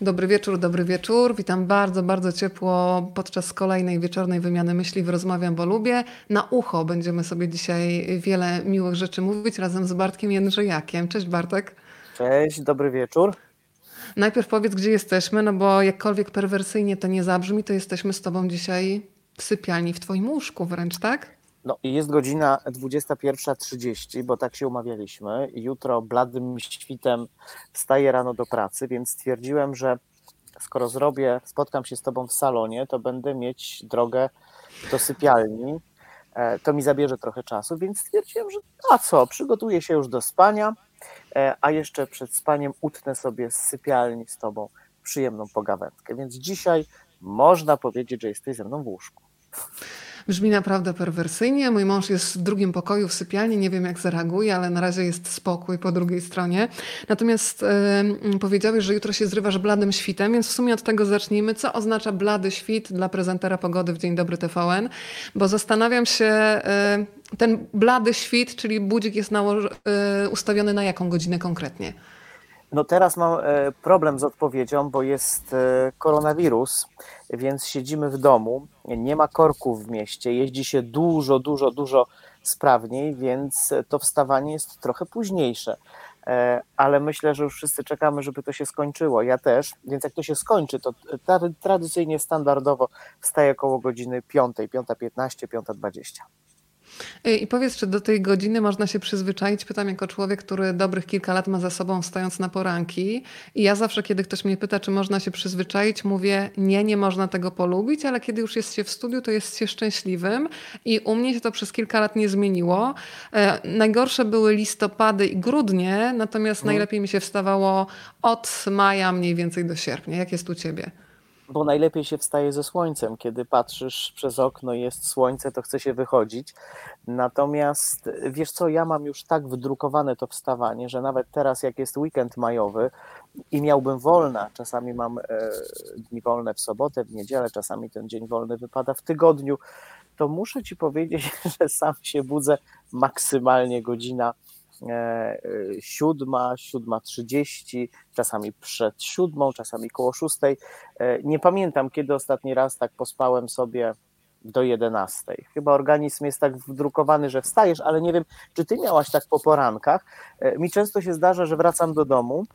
Dobry wieczór, dobry wieczór. Witam bardzo, bardzo ciepło podczas kolejnej wieczornej wymiany myśli w Rozmawiam, bo lubię. Na ucho będziemy sobie dzisiaj wiele miłych rzeczy mówić razem z Bartkiem Jędrzejakiem. Cześć Bartek. Cześć, dobry wieczór. Najpierw powiedz, gdzie jesteśmy, no bo jakkolwiek perwersyjnie to nie zabrzmi, to jesteśmy z tobą dzisiaj w sypialni, w twoim łóżku wręcz, tak? No jest godzina 21.30, bo tak się umawialiśmy. Jutro bladym świtem wstaję rano do pracy, więc stwierdziłem, że skoro zrobię, spotkam się z tobą w salonie, to będę mieć drogę do sypialni. E, to mi zabierze trochę czasu, więc stwierdziłem, że a co, przygotuję się już do spania, e, a jeszcze przed spaniem utnę sobie z sypialni z tobą przyjemną pogawędkę. Więc dzisiaj można powiedzieć, że jesteś ze mną w łóżku. Brzmi naprawdę perwersyjnie. Mój mąż jest w drugim pokoju w sypialni, nie wiem jak zareaguje, ale na razie jest spokój po drugiej stronie. Natomiast yy, powiedziałeś, że jutro się zrywasz bladym świtem, więc w sumie od tego zacznijmy. Co oznacza blady świt dla prezentera pogody w Dzień Dobry TVN? Bo zastanawiam się, ten blady świt, czyli budzik jest yy, ustawiony na jaką godzinę konkretnie? No teraz mam e, problem z odpowiedzią, bo jest e, koronawirus, więc siedzimy w domu, nie ma korków w mieście, jeździ się dużo, dużo, dużo sprawniej, więc to wstawanie jest trochę późniejsze. E, ale myślę, że już wszyscy czekamy, żeby to się skończyło. Ja też, więc jak to się skończy, to tradycyjnie, standardowo wstaję około godziny 5, 5.15, 5.20. I powiedz, czy do tej godziny można się przyzwyczaić? Pytam jako człowiek, który dobrych kilka lat ma za sobą wstając na poranki. I ja zawsze, kiedy ktoś mnie pyta, czy można się przyzwyczaić, mówię, nie, nie można tego polubić, ale kiedy już jest się w studiu, to jest się szczęśliwym. I u mnie się to przez kilka lat nie zmieniło. E, najgorsze były listopady i grudnie, natomiast hmm. najlepiej mi się wstawało od maja mniej więcej do sierpnia. Jak jest u ciebie? Bo najlepiej się wstaje ze słońcem. Kiedy patrzysz przez okno i jest słońce, to chce się wychodzić. Natomiast wiesz co, ja mam już tak wydrukowane to wstawanie, że nawet teraz, jak jest weekend majowy i miałbym wolne, czasami mam e, dni wolne w sobotę, w niedzielę, czasami ten dzień wolny wypada w tygodniu, to muszę ci powiedzieć, że sam się budzę maksymalnie godzina siódma, siódma trzydzieści, czasami przed siódmą, czasami koło szóstej. E, nie pamiętam, kiedy ostatni raz tak pospałem sobie do jedenastej. Chyba organizm jest tak wdrukowany, że wstajesz, ale nie wiem, czy ty miałaś tak po porankach. Mi często się zdarza, że wracam do domu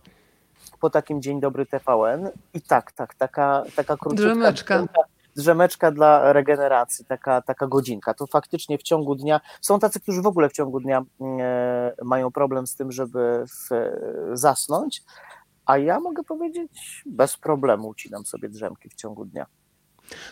po takim Dzień Dobry TVN i tak, tak, taka, taka króciutka, drzemeczka dla regeneracji, taka, taka godzinka. To faktycznie w ciągu dnia, są tacy, którzy w ogóle w ciągu dnia e, mają problem z tym, żeby w, zasnąć, a ja mogę powiedzieć, bez problemu ucinam sobie drzemki w ciągu dnia.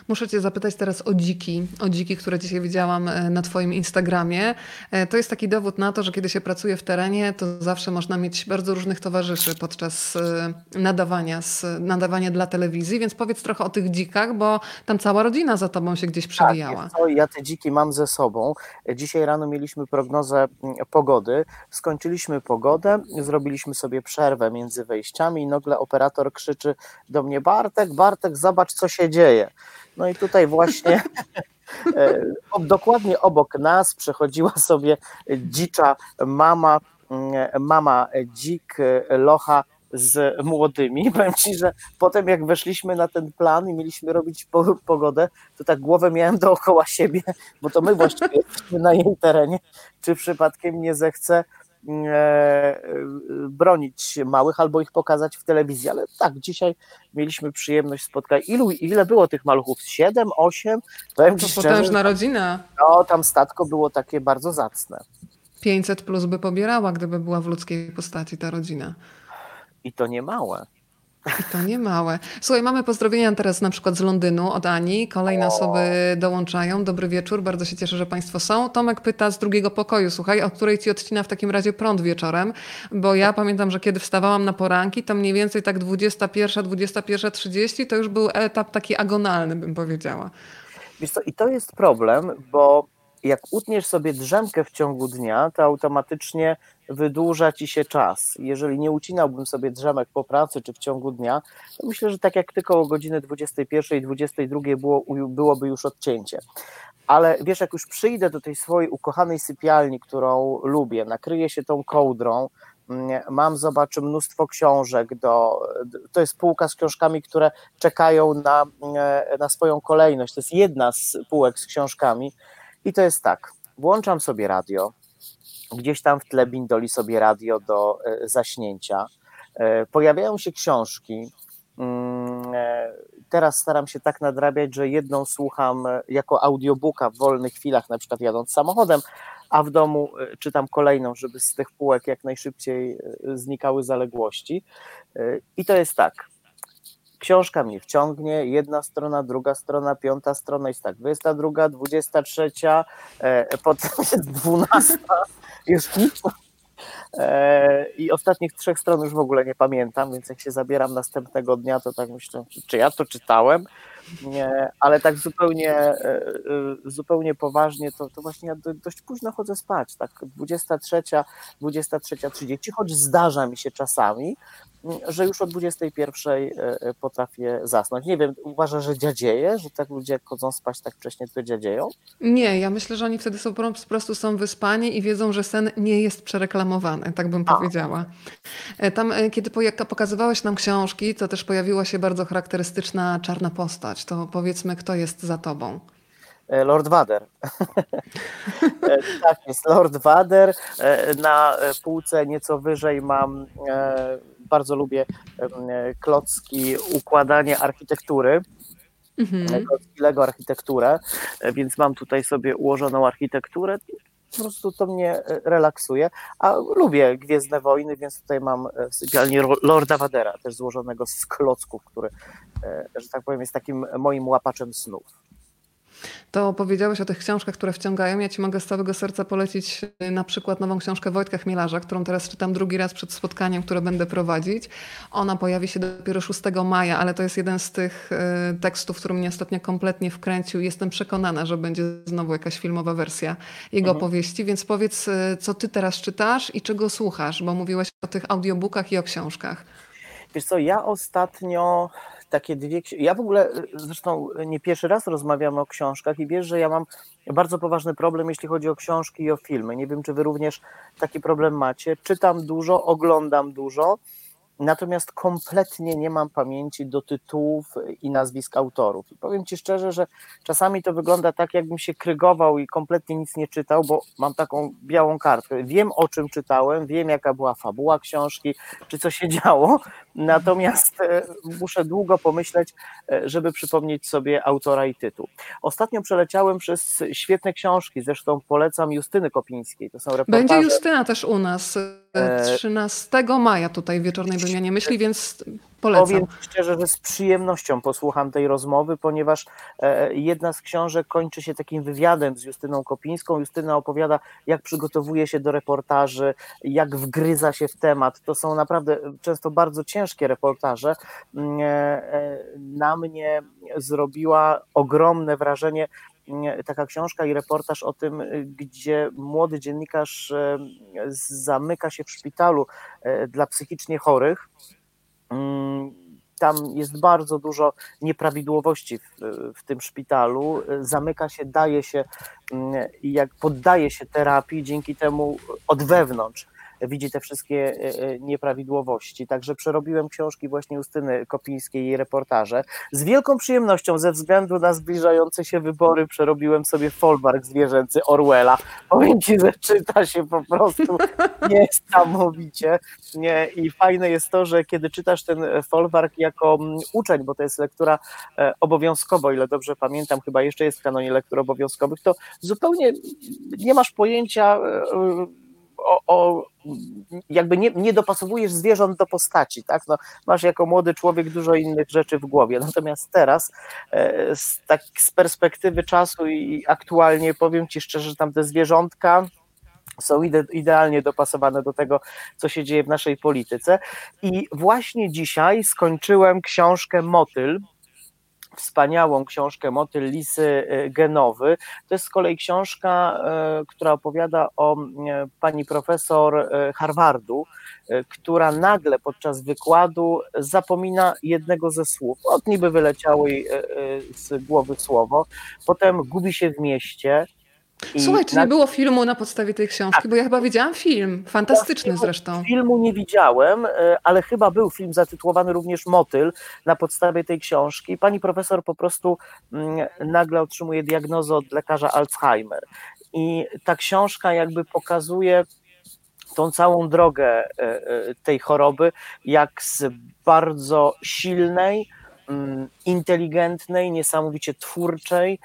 Muszę Cię zapytać teraz o dziki, o dziki, które dzisiaj widziałam e, na Twoim Instagramie. E, to jest taki dowód na to, że kiedy się pracuje w terenie, to zawsze można mieć bardzo różnych towarzyszy podczas e, nadawania, nadawania dla telewizji, więc powiedz trochę o tych dzikach, bo tam cała rodzina za Tobą się gdzieś przewijała. Tak, ja te dziki mam ze sobą. Dzisiaj rano mieliśmy prognozę mm, pogody, skończyliśmy pogodę, zrobiliśmy sobie przerwę między wejściami i nagle operator krzyczy do mnie Bartek, Bartek, zobacz co się dzieje. No i tutaj właśnie e, dokładnie obok nas przechodziła sobie dzicza mama, mm, mama dzik locha z młodymi. Powiem Ci, że potem jak weszliśmy na ten plan i mieliśmy robić pogodę, to tak głowę miałem dookoła siebie, bo to my właściwie jesteśmy na jej terenie, czy przypadkiem nie zechce E, bronić małych albo ich pokazać w telewizji, ale tak, dzisiaj mieliśmy przyjemność spotkać. Ilu, ile było tych maluchów? Siedem, osiem? Powiem to szczerze, potężna rodzina. No, tam statko było takie bardzo zacne. 500 plus by pobierała, gdyby była w ludzkiej postaci ta rodzina. I to nie małe. To nie małe. Słuchaj, mamy pozdrowienia teraz na przykład z Londynu od Ani. Kolejne osoby dołączają. Dobry wieczór, bardzo się cieszę, że Państwo są. Tomek pyta z drugiego pokoju, słuchaj, o której Ci odcina w takim razie prąd wieczorem, bo ja pamiętam, że kiedy wstawałam na poranki, to mniej więcej tak 21, 21.30 to już był etap taki agonalny, bym powiedziała. Wiesz co, i to jest problem, bo jak utniesz sobie drzemkę w ciągu dnia, to automatycznie wydłuża ci się czas. Jeżeli nie ucinałbym sobie drzemek po pracy czy w ciągu dnia, to myślę, że tak jak ty koło godziny 21 i 22 było, byłoby już odcięcie. Ale wiesz, jak już przyjdę do tej swojej ukochanej sypialni, którą lubię, nakryję się tą kołdrą, mm, mam, zobacz, mnóstwo książek, do, to jest półka z książkami, które czekają na, e, na swoją kolejność. To jest jedna z półek z książkami i to jest tak, włączam sobie radio, gdzieś tam w tle bindoli sobie radio do e, zaśnięcia, pojawiają się książki, mm, teraz staram się tak nadrabiać, że jedną słucham jako audiobooka w wolnych chwilach, na przykład jadąc samochodem, a w domu e, czytam kolejną, żeby z tych półek jak najszybciej e, znikały zaległości. E, I to jest tak. Książka mnie wciągnie, jedna strona, druga strona, piąta strona, jest tak, 22, 23, potem jest 12, już nic. I ostatnich trzech stron już w ogóle nie pamiętam, więc jak się zabieram następnego dnia, to tak myślę, czy ja to czytałem? Nie, ale tak zupełnie, e, e, zupełnie poważnie, to, to właśnie ja dość późno chodzę spać, tak 23, 23.30, choć zdarza mi się czasami, że już o 21 e, potrafię zasnąć. Nie wiem, uważasz, że dziadzieje, że tak ludzie jak chodzą spać tak wcześnie, to dziadzieją? Nie, ja myślę, że oni wtedy są, po prostu są wyspani i wiedzą, że sen nie jest przereklamowany, tak bym A. powiedziała. Tam, kiedy pokazywałeś nam książki, to też pojawiła się bardzo charakterystyczna czarna postać. To powiedzmy, kto jest za tobą. E, Lord Vader. E, tak jest, Lord Vader. E, na półce nieco wyżej mam, bardzo lubię klocki układanie architektury. Mhm. Lego architekturę, więc mam tutaj sobie ułożoną architekturę po prostu to mnie relaksuje, a lubię Gwiezdne Wojny, więc tutaj mam sypialnię Lorda Vadera, też złożonego z klocków, który, że tak powiem, jest takim moim łapaczem snów to powiedziałeś o tych książkach, które wciągają. Ja ci mogę z całego serca polecić y, na przykład nową książkę Wojtka Chmielarza, którą teraz czytam drugi raz przed spotkaniem, które będę prowadzić. Ona pojawi się dopiero 6 maja, ale to jest jeden z tych y, tekstów, który mnie ostatnio kompletnie wkręcił. Jestem przekonana, że będzie znowu jakaś filmowa wersja jego mhm. powieści, więc powiedz, y, co ty teraz czytasz i czego słuchasz, bo mówiłeś o tych audiobookach i o książkach. Wiesz co, ja ostatnio takie dwie Ja w ogóle zresztą nie pierwszy raz rozmawiamy o książkach i wiesz, że ja mam bardzo poważny problem, jeśli chodzi o książki i o filmy. Nie wiem, czy wy również taki problem macie. Czytam dużo, oglądam dużo Natomiast kompletnie nie mam pamięci do tytułów i nazwisk autorów. I powiem Ci szczerze, że czasami to wygląda tak, jakbym się krygował i kompletnie nic nie czytał, bo mam taką białą kartkę. Wiem o czym czytałem, wiem jaka była fabuła książki, czy co się działo, natomiast e, muszę długo pomyśleć, e, żeby przypomnieć sobie autora i tytuł. Ostatnio przeleciałem przez świetne książki, zresztą polecam Justyny Kopińskiej. To są reportaże. Będzie Justyna też u nas 13 e, maja tutaj wieczornej wymianie myśli, więc polecam. Powiem szczerze, że z przyjemnością posłucham tej rozmowy, ponieważ e, jedna z książek kończy się takim wywiadem z Justyną Kopińską. Justyna opowiada, jak przygotowuje się do reportaży, jak wgryza się w temat. To są naprawdę często bardzo ciężkie reportaże. Mm, e, na mnie zrobiła ogromne wrażenie taka książka i reportaż o tym, gdzie młody dziennikarz e, zamyka się w szpitalu e, dla psychicznie chorych. Mm, tam jest bardzo dużo nieprawidłowości w, w, tym szpitalu. Zamyka się, daje się mm, jak poddaje się terapii, dzięki temu od wewnątrz widzi te wszystkie e, e, nieprawidłowości. Także przerobiłem książki właśnie Justyny Kopińskiej i reportaże. Z wielką przyjemnością ze względu na zbliżające się wybory przerobiłem sobie folwark zwierzęcy Orwella. Powiem Ci, że czyta się po prostu niesamowicie. Nie? I fajne jest to, że kiedy czytasz ten folwark jako mm, uczeń, bo to jest lektura e, obowiązkowa, ile dobrze pamiętam, chyba jeszcze jest w kanonie lektur obowiązkowych, to zupełnie nie masz pojęcia o, o, jakby nie, nie dopasowujesz zwierząt do postaci, tak? No, masz jako młody człowiek dużo innych rzeczy w głowie. Natomiast teraz e, z, tak, z perspektywy czasu i aktualnie powiem Ci szczerze, że tam te zwierzątka są ide, idealnie dopasowane do tego, co się dzieje w naszej polityce. I właśnie dzisiaj skończyłem książkę Motyl wspaniałą książkę Motyl Lisy e, Genowy. To jest z kolei książka, e, która opowiada o e, pani profesor Harvardu, która nagle podczas wykładu zapomina jednego ze słów. Od niby wyleciało jej z głowy słowo, potem gubi się w mieście, Słuchaj, czy na... nie było filmu na podstawie tej książki? Tak. Bo ja chyba widziałam film, fantastyczny ja zresztą. Filmu nie widziałem, e, ale chyba był film zatytułowany również Motyl na podstawie tej książki. Pani profesor po prostu mm, nagle otrzymuje diagnozę od lekarza Alzheimer. I ta książka jakby pokazuje tą całą drogę e, e, tej choroby, jak z bardzo silnej, mm, inteligentnej, niesamowicie twórczej,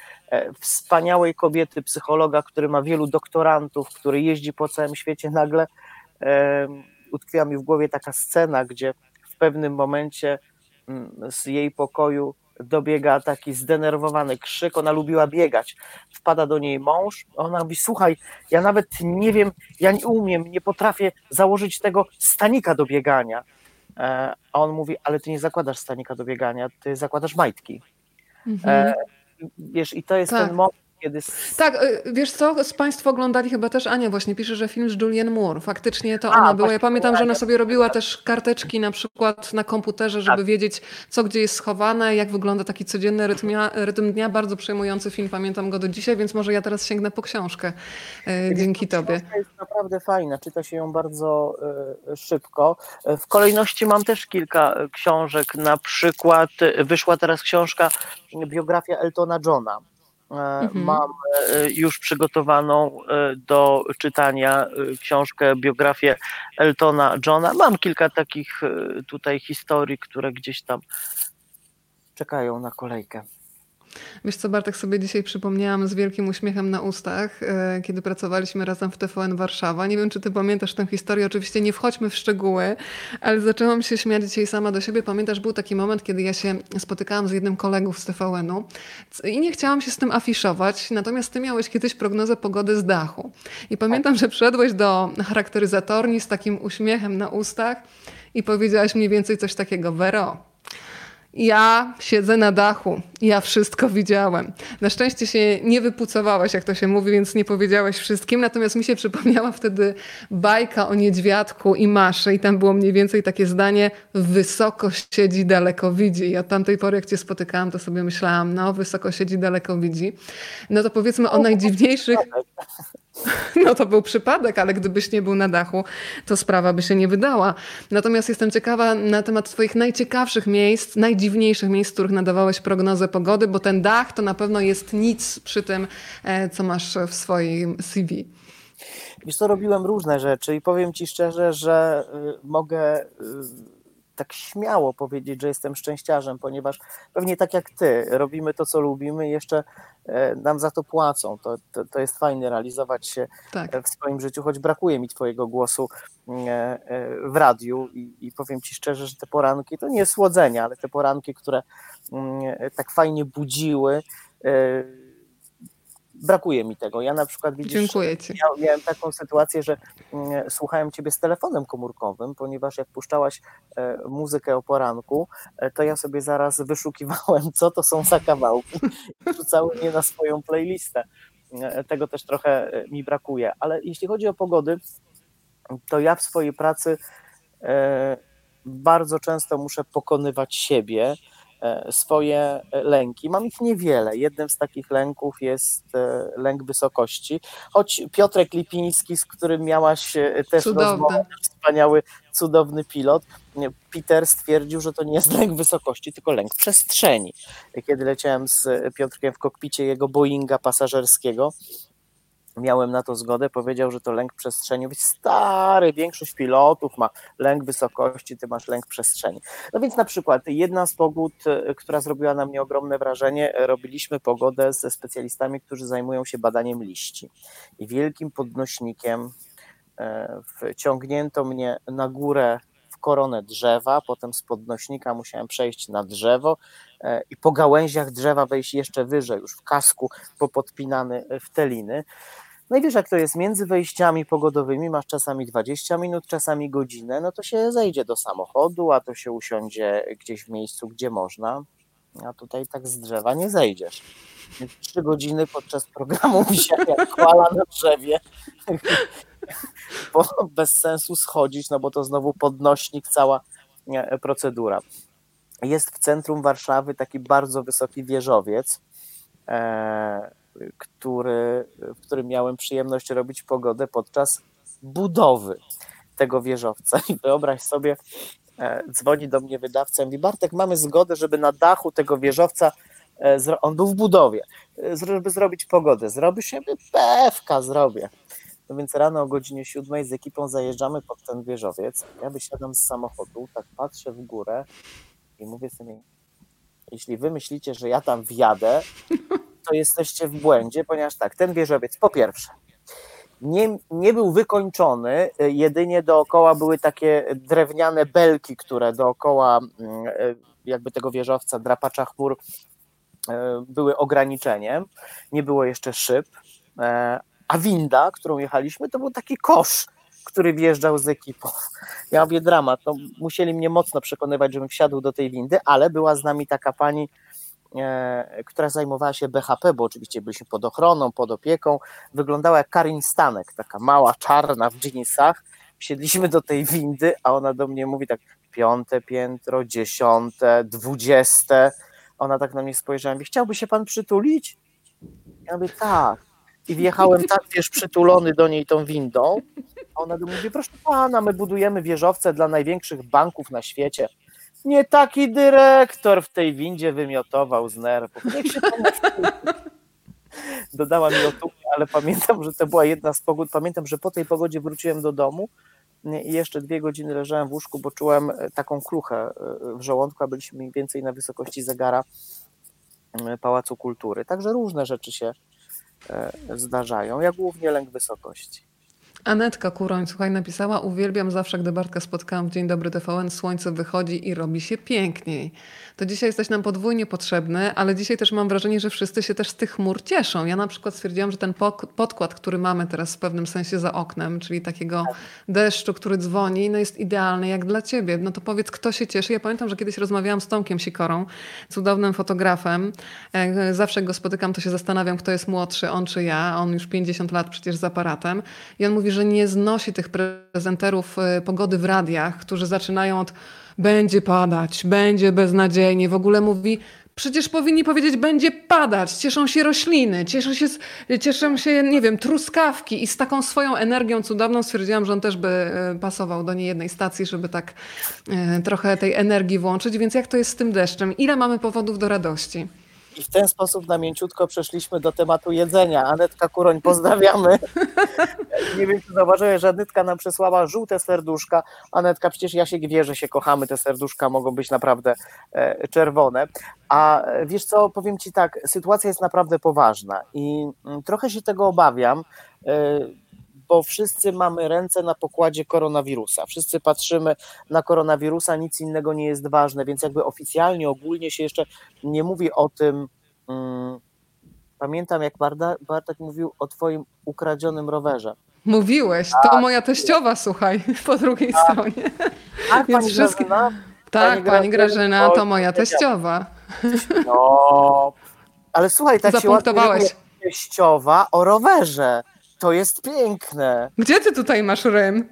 wspaniałej kobiety, psychologa, który ma wielu doktorantów, który jeździ po całym świecie, nagle utkwiła mi w głowie taka scena, gdzie w pewnym momencie mm, z jej pokoju dobiega taki zdenerwowany krzyk, ona lubiła biegać. Wpada do niej mąż, ona mówi, słuchaj, ja nawet nie wiem, ja nie umiem, nie potrafię założyć tego stanika do biegania. E, a on mówi, ale ty nie zakładasz stanika do biegania, ty zakładasz majtki. Mhm. Wiesz, i to jest tak. ten moment, kiedy... Tak, y, wiesz co, z Państwa oglądali chyba też Ania właśnie pisze, że film z Julianne Moore. Faktycznie to A, ona była. Ja pamiętam, że ona sobie robiła też karteczki na przykład na komputerze, żeby tak. wiedzieć, co gdzie jest schowane, jak wygląda taki codzienny rytm, rytm dnia. Bardzo przejmujący film, pamiętam go do dzisiaj, więc może ja teraz sięgnę po książkę e, dzięki Tobie. jest naprawdę fajna, czyta się ją bardzo e, szybko. W kolejności mam też kilka książek, na przykład wyszła teraz książka biografia Eltona Johna. E, mhm. Mam e, już przygotowaną e, do czytania książkę, biografię Eltona Johna. Mam kilka takich tutaj historii, które gdzieś tam czekają na kolejkę. Wiesz co, Bartek, sobie dzisiaj przypomniałam z wielkim uśmiechem na ustach, e, kiedy pracowaliśmy razem w TVN Warszawa. Nie wiem, czy ty pamiętasz tę historię, oczywiście nie wchodźmy w szczegóły, ale zaczęłam się śmiać dzisiaj sama do siebie. Pamiętasz, był taki moment, kiedy ja się spotykałam z jednym kolegów z TVN-u i nie chciałam się z tym afiszować, natomiast ty miałeś kiedyś prognozę pogody z dachu. I pamiętam, że przyszedłeś do charakteryzatorni z takim uśmiechem na ustach i powiedziałaś mniej więcej coś takiego, Vero, ja siedzę na dachu, ja wszystko widziałem. Na szczęście się nie wypucowałeś, jak to się mówi, więc nie powiedziałeś wszystkim. Natomiast mi się przypomniała wtedy bajka o niedźwiadku i maszy, i tam było mniej więcej takie zdanie: wysoko siedzi, daleko widzi. I od tamtej pory, jak cię spotykałam, to sobie myślałam: no, wysoko siedzi, daleko widzi. No to powiedzmy o najdziwniejszych. No to był przypadek, ale gdybyś nie był na dachu, to sprawa by się nie wydała. Natomiast jestem ciekawa na temat Twoich najciekawszych miejsc, najdziwniejszych miejsc, w których nadawałeś prognozę pogody, bo ten dach to na pewno jest nic przy tym, e, co masz w swoim CV. Wiesz co, robiłem różne rzeczy i powiem Ci szczerze, że y, mogę y, tak śmiało powiedzieć, że jestem szczęściarzem, ponieważ pewnie tak jak ty, robimy to, co lubimy i jeszcze e, nam za to płacą. To, to, to jest fajne realizować się tak. w swoim życiu, choć brakuje mi twojego głosu e, e, w radiu i, i powiem ci szczerze, że te poranki, to nie jest słodzenie, ale te poranki, które mm, tak fajnie budziły, brakuje mi tego. Ja na przykład widzisz, Dziękuję ci. miałem taką sytuację, że mm, słuchałem ciebie z telefonem komórkowym, ponieważ jak puszczałaś e, muzykę o poranku, e, to ja sobie zaraz wyszukiwałem, co to są za kawałki i rzucały mnie na swoją playlistę. E, tego też trochę mi brakuje. Ale jeśli chodzi o pogody, to ja w swojej pracy bardzo często muszę pokonywać siebie, swoje lęki. Mam ich niewiele. Jednym z takich lęków jest e, lęk wysokości. Choć Piotrek Lipiński, z którym miałaś e, też Cudowne. rozmowę, wspaniały, cudowny pilot, Peter stwierdził, że to nie jest lęk wysokości, tylko lęk przestrzeni. Kiedy leciałem z Piotrkiem w kokpicie jego Boeinga pasażerskiego, miałem na to zgodę, powiedział, że to lęk przestrzeni. Stary, większość pilotów ma lęk wysokości, ty masz lęk przestrzeni. No więc na przykład jedna z pogód, e, która zrobiła na mnie ogromne wrażenie, e, robiliśmy pogodę ze specjalistami, którzy zajmują się badaniem liści. I wielkim podnośnikiem e, wciągnięto mnie na górę w koronę drzewa, potem z podnośnika musiałem przejść na drzewo i po gałęziach drzewa wejść jeszcze wyżej, już w kasku popodpinany w teliny. No i wiesz, jak to jest między wejściami pogodowymi, masz czasami 20 minut, czasami godzinę, no to się zejdzie do samochodu, a to się usiądzie gdzieś w miejscu, gdzie można, a tutaj tak z drzewa nie zejdziesz. Trzy godziny podczas programu wisiałem jak kwala na drzewie, bo bez sensu schodzić, no bo to znowu podnośnik, cała procedura. Jest w centrum Warszawy taki bardzo wysoki wieżowiec, e, który, w którym miałem przyjemność robić pogodę podczas budowy tego wieżowca. I wyobraź sobie, e, dzwoni do mnie wydawca i mówi, Bartek, mamy zgodę, żeby na dachu tego wieżowca, e, on był w budowie, e, żeby zrobić pogodę. Zrobisz? Ja mówię, pewka zrobię. No więc rano o godzinie siódmej z ekipą zajeżdżamy pod ten wieżowiec. Ja wysiadam z samochodu, tak patrzę w górę i mówię sobie, jeśli wy myślicie, że ja tam wjadę, to jesteście w błędzie, ponieważ tak, ten wieżowiec po pierwsze nie, nie był wykończony, jedynie dookoła były takie drewniane belki, które dookoła mm, jakby tego wieżowca, drapacza chmur e, były ograniczeniem, nie było jeszcze szyb, e, a winda, którą jechaliśmy, to był taki kosz, który wjeżdżał z ekipą. Ja mówię dramat, no, musieli mnie mocno przekonywać, żebym wsiadł do tej windy, ale była z nami taka pani, która zajmowała się BHP, bo oczywiście byliśmy pod ochroną, pod opieką. Wyglądała jak Karin Stanek, taka mała, czarna w dżinsach. Wsiedliśmy do tej windy, a ona do mnie mówi tak piąte piętro, dziesiąte, dwudzieste. Ona tak na mnie spojrzała i mówi, chciałby się pan przytulić? Ja mówię, tak i wjechałem tak, wiesz, przytulony do niej tą windą. A ona do mnie mówi, proszę pana, my budujemy wieżowce dla największych banków na świecie. Nie taki dyrektor w tej windzie wymiotował z nerwów. Niech się Dodała mi otuchy, ale pamiętam, że to była jedna z pogód. Pamiętam, że po tej pogodzie wróciłem do domu i jeszcze dwie godziny leżałem w łóżku, bo czułem taką kluchę e, w żołądku, a byliśmy mniej więcej na wysokości zegara e, Pałacu Kultury. Także różne rzeczy się E, zdarzają, jak głównie lęk wysokości. Anetka Kuroń, słuchaj, napisała, uwielbiam zawsze, gdy Bartka spotkałam w Dzień Dobry TVN, słońce wychodzi i robi się piękniej. To dzisiaj jesteś nam podwójnie potrzebny, ale dzisiaj też mam wrażenie, że wszyscy się też z tych chmur cieszą. Ja na przykład stwierdziłam, że ten podkład, który mamy teraz w pewnym sensie za oknem, czyli takiego deszczu, który dzwoni, no jest idealny jak dla ciebie. No to powiedz, kto się cieszy. Ja pamiętam, że kiedyś rozmawiałam z Tomkiem Sikorą, cudownym fotografem. Jak zawsze go spotykam, to się zastanawiam, kto jest młodszy, on czy ja. On już 50 lat przecież z aparatem. I on mówi, że nie znosi tych prezenterów y, pogody w radiach, którzy zaczynają od będzie padać, będzie beznadziejnie. W ogóle mówi, Przecież powinni powiedzieć, będzie padać, cieszą się rośliny, cieszą się, cieszą się, nie wiem, truskawki i z taką swoją energią cudowną stwierdziłam, że on też by y, pasował do niejednej stacji, żeby tak y, trochę tej energii włączyć. Więc jak to jest z tym deszczem? Ile mamy powodów do radości? I w ten sposób na mięciutko przeszliśmy do tematu jedzenia. Anetka Kuroń, pozdrawiamy. Nie wiem, czy zauważyłeś, że Anetka nam przesłała żółte serduszka. Anetka, przecież ja się wie, że się kochamy, te serduszka mogą być naprawdę e, czerwone. A wiesz co, powiem Ci tak, sytuacja jest naprawdę poważna i mm, trochę się tego obawiam e, bo wszyscy mamy ręce na pokładzie koronawirusa. Wszyscy patrzymy na koronawirusa, nic innego nie jest ważne, więc jakby oficjalnie, ogólnie się jeszcze nie mówi o tym. Hmm, pamiętam, jak Bartek mówił o Twoim ukradzionym rowerze. Mówiłeś, to tak. moja teściowa, słuchaj, po drugiej tak. stronie. Tak, Więc pani wszystkie... Grażyna? Tak, pani, pani Grażyna, to moja teściowa. No, ale słuchaj, tak się ładnie teściowa o rowerze. To jest piękne. Gdzie ty tutaj masz rym?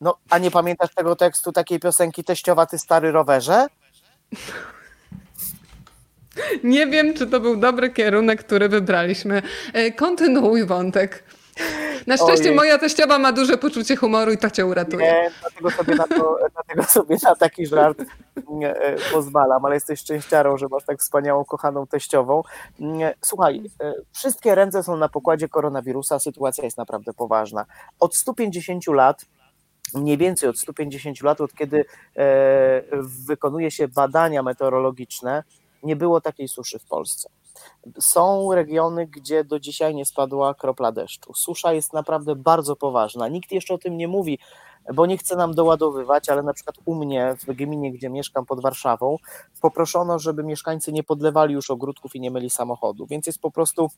No, a nie pamiętasz tego tekstu takiej piosenki Teściowa, ty stary rowerze? Nie wiem, czy to był dobry kierunek, który wybraliśmy. E, kontynuuj wątek. Na szczęście Ojej. moja teściowa ma duże poczucie humoru i to cię uratuje. Nie, dlatego sobie na, to, dlatego sobie na taki żart nie, pozwalam, ale jesteś szczęściarą, że masz tak wspaniałą, kochaną teściową. Słuchaj, e, wszystkie ręce są na pokładzie koronawirusa, sytuacja jest naprawdę poważna. Od 150 lat mniej więcej od 150 lat, od kiedy e, wykonuje się badania meteorologiczne, nie było takiej suszy w Polsce. Są regiony, gdzie do dzisiaj nie spadła kropla deszczu. Susza jest naprawdę bardzo poważna. Nikt jeszcze o tym nie mówi, bo nie chce nam doładowywać, ale na przykład u mnie w gminie, gdzie mieszkam pod Warszawą, poproszono, żeby mieszkańcy nie podlewali już ogródków i nie myli samochodu, więc jest po prostu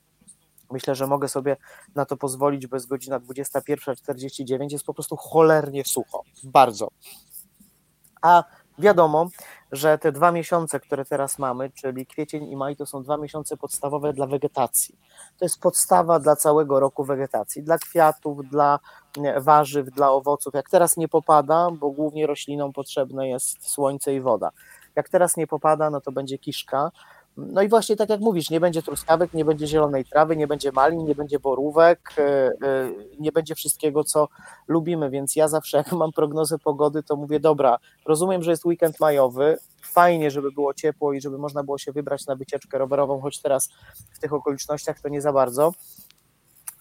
Myślę, że mogę sobie na to pozwolić, bo jest godzina 21.49, jest po prostu cholernie sucho. Bardzo. A wiadomo, że te dwa miesiące, które teraz mamy, czyli kwiecień i maj, to są dwa miesiące podstawowe dla wegetacji. To jest podstawa dla całego roku wegetacji, dla kwiatów, dla warzyw, dla owoców. Jak teraz nie popada, bo głównie roślinom potrzebne jest słońce i woda. Jak teraz nie popada, no to będzie kiszka, No i właśnie tak jak mówisz, nie będzie truskawek, nie będzie zielonej trawy, nie będzie malin, nie będzie borówek, e, e, nie będzie wszystkiego, co lubimy, więc ja zawsze jak mam prognozę pogody, to mówię, dobra, rozumiem, że jest weekend majowy, fajnie, żeby było ciepło i żeby można było się wybrać na wycieczkę rowerową, choć teraz w tych okolicznościach to nie za bardzo,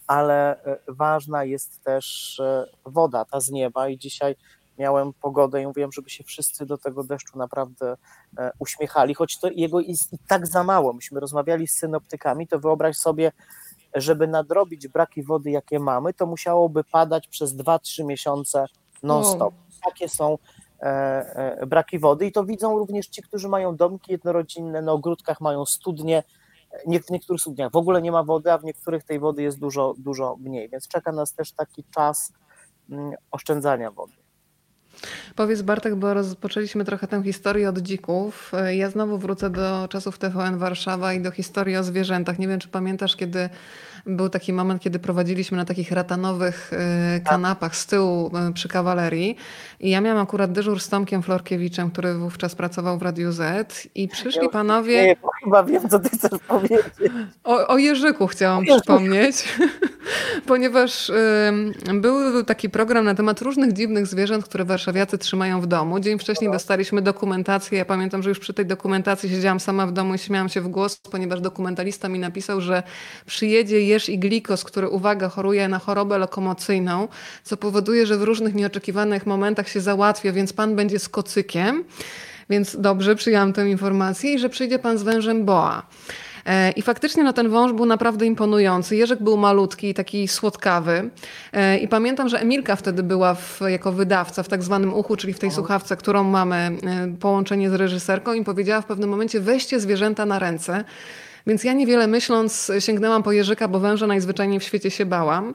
ale e, ważna jest też woda, ta z nieba i dzisiaj miałem pogodę i mówiłem, żeby się wszyscy do tego deszczu naprawdę e, uśmiechali, choć to jego jest i tak za mało. Myśmy rozmawiali z synoptykami, to wyobraź sobie, żeby nadrobić braki wody, jakie mamy, to musiałoby padać przez 2-3 miesiące non-stop. Takie są e, e, braki wody i to widzą również ci, którzy mają domki jednorodzinne, na ogródkach mają studnie, nie, w niektórych studniach w ogóle nie ma wody, a w niektórych tej wody jest dużo, dużo mniej, więc czeka nas też taki czas mm, oszczędzania wody. Powiedz Bartek, bo rozpoczęliśmy trochę tę historię od dzików. Ja znowu wrócę do czasów TVN Warszawa i do historii o zwierzętach. Nie wiem, czy pamiętasz, kiedy był taki moment, kiedy prowadziliśmy na takich ratanowych y, kanapach z tyłu y, przy kawalerii. I ja miałam akurat dyżur z Tomkiem Florkiewiczem, który wówczas pracował w Radiu Z. I przyszli panowie. Nie, chyba wiem, co ty chcesz powiedzieć. O, o Jerzyku chciałam o przypomnieć, ponieważ y, był taki program na temat różnych dziwnych zwierząt, które warszawiacy trzymają w domu. Dzień wcześniej dostaliśmy dokumentację. Ja pamiętam, że już przy tej dokumentacji siedziałam sama w domu i śmiałam się w głos, ponieważ dokumentalista mi napisał, że przyjedzie jeż i glikos, który, uwaga, choruje na chorobę lokomocyjną, co powoduje, że w różnych nieoczekiwanych momentach się załatwia, więc pan będzie z kocykiem. Więc dobrze, przyjęłam tę informację i że przyjdzie pan z wężem boa. E, I faktycznie no, ten wąż był naprawdę imponujący. Jerzek był malutki, taki słodkawy. E, I pamiętam, że Emilka wtedy była w, jako wydawca w tak zwanym uchu, czyli w tej słuchawce, którą mamy, e, połączenie z reżyserką i powiedziała w pewnym momencie weźcie zwierzęta na ręce. Więc ja niewiele myśląc sięgnęłam po Jerzyka, bo węża najzwyczajniej w świecie się bałam.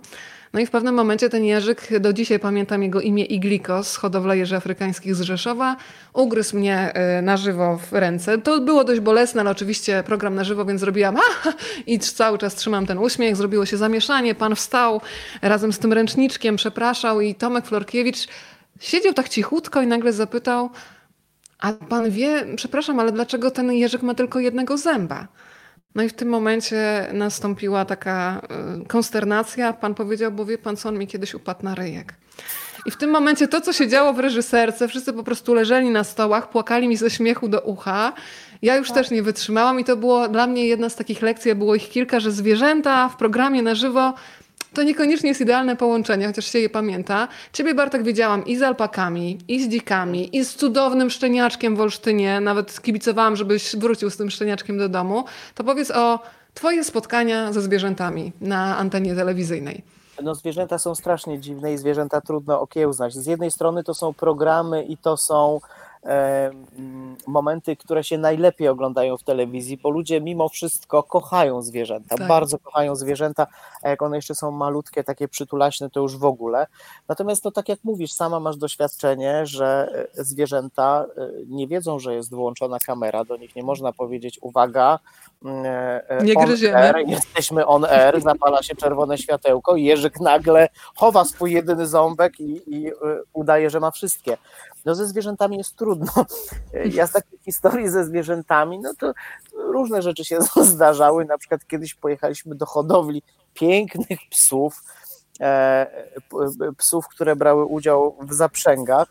No i w pewnym momencie ten Jerzyk, do dzisiaj pamiętam jego imię Iglikos, hodowla jeży afrykańskich z Rzeszowa, ugryzł mnie y, na żywo w ręce. To było dość bolesne, ale oczywiście program na żywo, więc zrobiłam aha, i cały czas trzymam ten uśmiech. Zrobiło się zamieszanie, pan wstał razem z tym ręczniczkiem, przepraszał i Tomek Florkiewicz siedział tak cichutko i nagle zapytał, a pan wie, przepraszam, ale dlaczego ten Jerzyk ma tylko jednego zęba? No i w tym momencie nastąpiła taka y, konsternacja. Pan powiedział, bo wie pan co, on mi kiedyś upadł na ryjek. I w tym momencie to, co się działo w reżyserce, wszyscy po prostu leżeli na stołach, płakali mi ze śmiechu do ucha. Ja już tak. też nie wytrzymałam i to było dla mnie jedna z takich lekcji, było ich kilka, że zwierzęta w programie na żywo to niekoniecznie jest idealne połączenie, chociaż się je pamięta. Ciebie, Bartek, widziałam i z alpakami, i z dzikami, i z cudownym szczeniaczkiem w Olsztynie. Nawet kibicowałam, żebyś wrócił z tym szczeniaczkiem do domu. To powiedz o twoje spotkania ze zwierzętami na antenie telewizyjnej. No zwierzęta są strasznie dziwne i zwierzęta trudno okiełznać. Z jednej strony to są programy i to są momenty, które się najlepiej oglądają w telewizji, bo ludzie mimo wszystko kochają zwierzęta, tak. bardzo kochają zwierzęta, a jak one jeszcze są malutkie, takie przytulaśne, to już w ogóle. Natomiast to tak jak mówisz, sama masz doświadczenie, że e, zwierzęta e, nie wiedzą, że jest włączona kamera, do nich nie można powiedzieć uwaga, mm, e, nie gryziemy. Air, jesteśmy on air, zapala się czerwone światełko i Jerzyk nagle chowa swój jedyny ząbek i, i udaje, że ma wszystkie. No ze zwierzętami jest trudno. Ja z takich historii ze zwierzętami, no to różne rzeczy się zdarzały. Na przykład kiedyś pojechaliśmy do hodowli pięknych psów, e, psów, które brały udział w zaprzęgach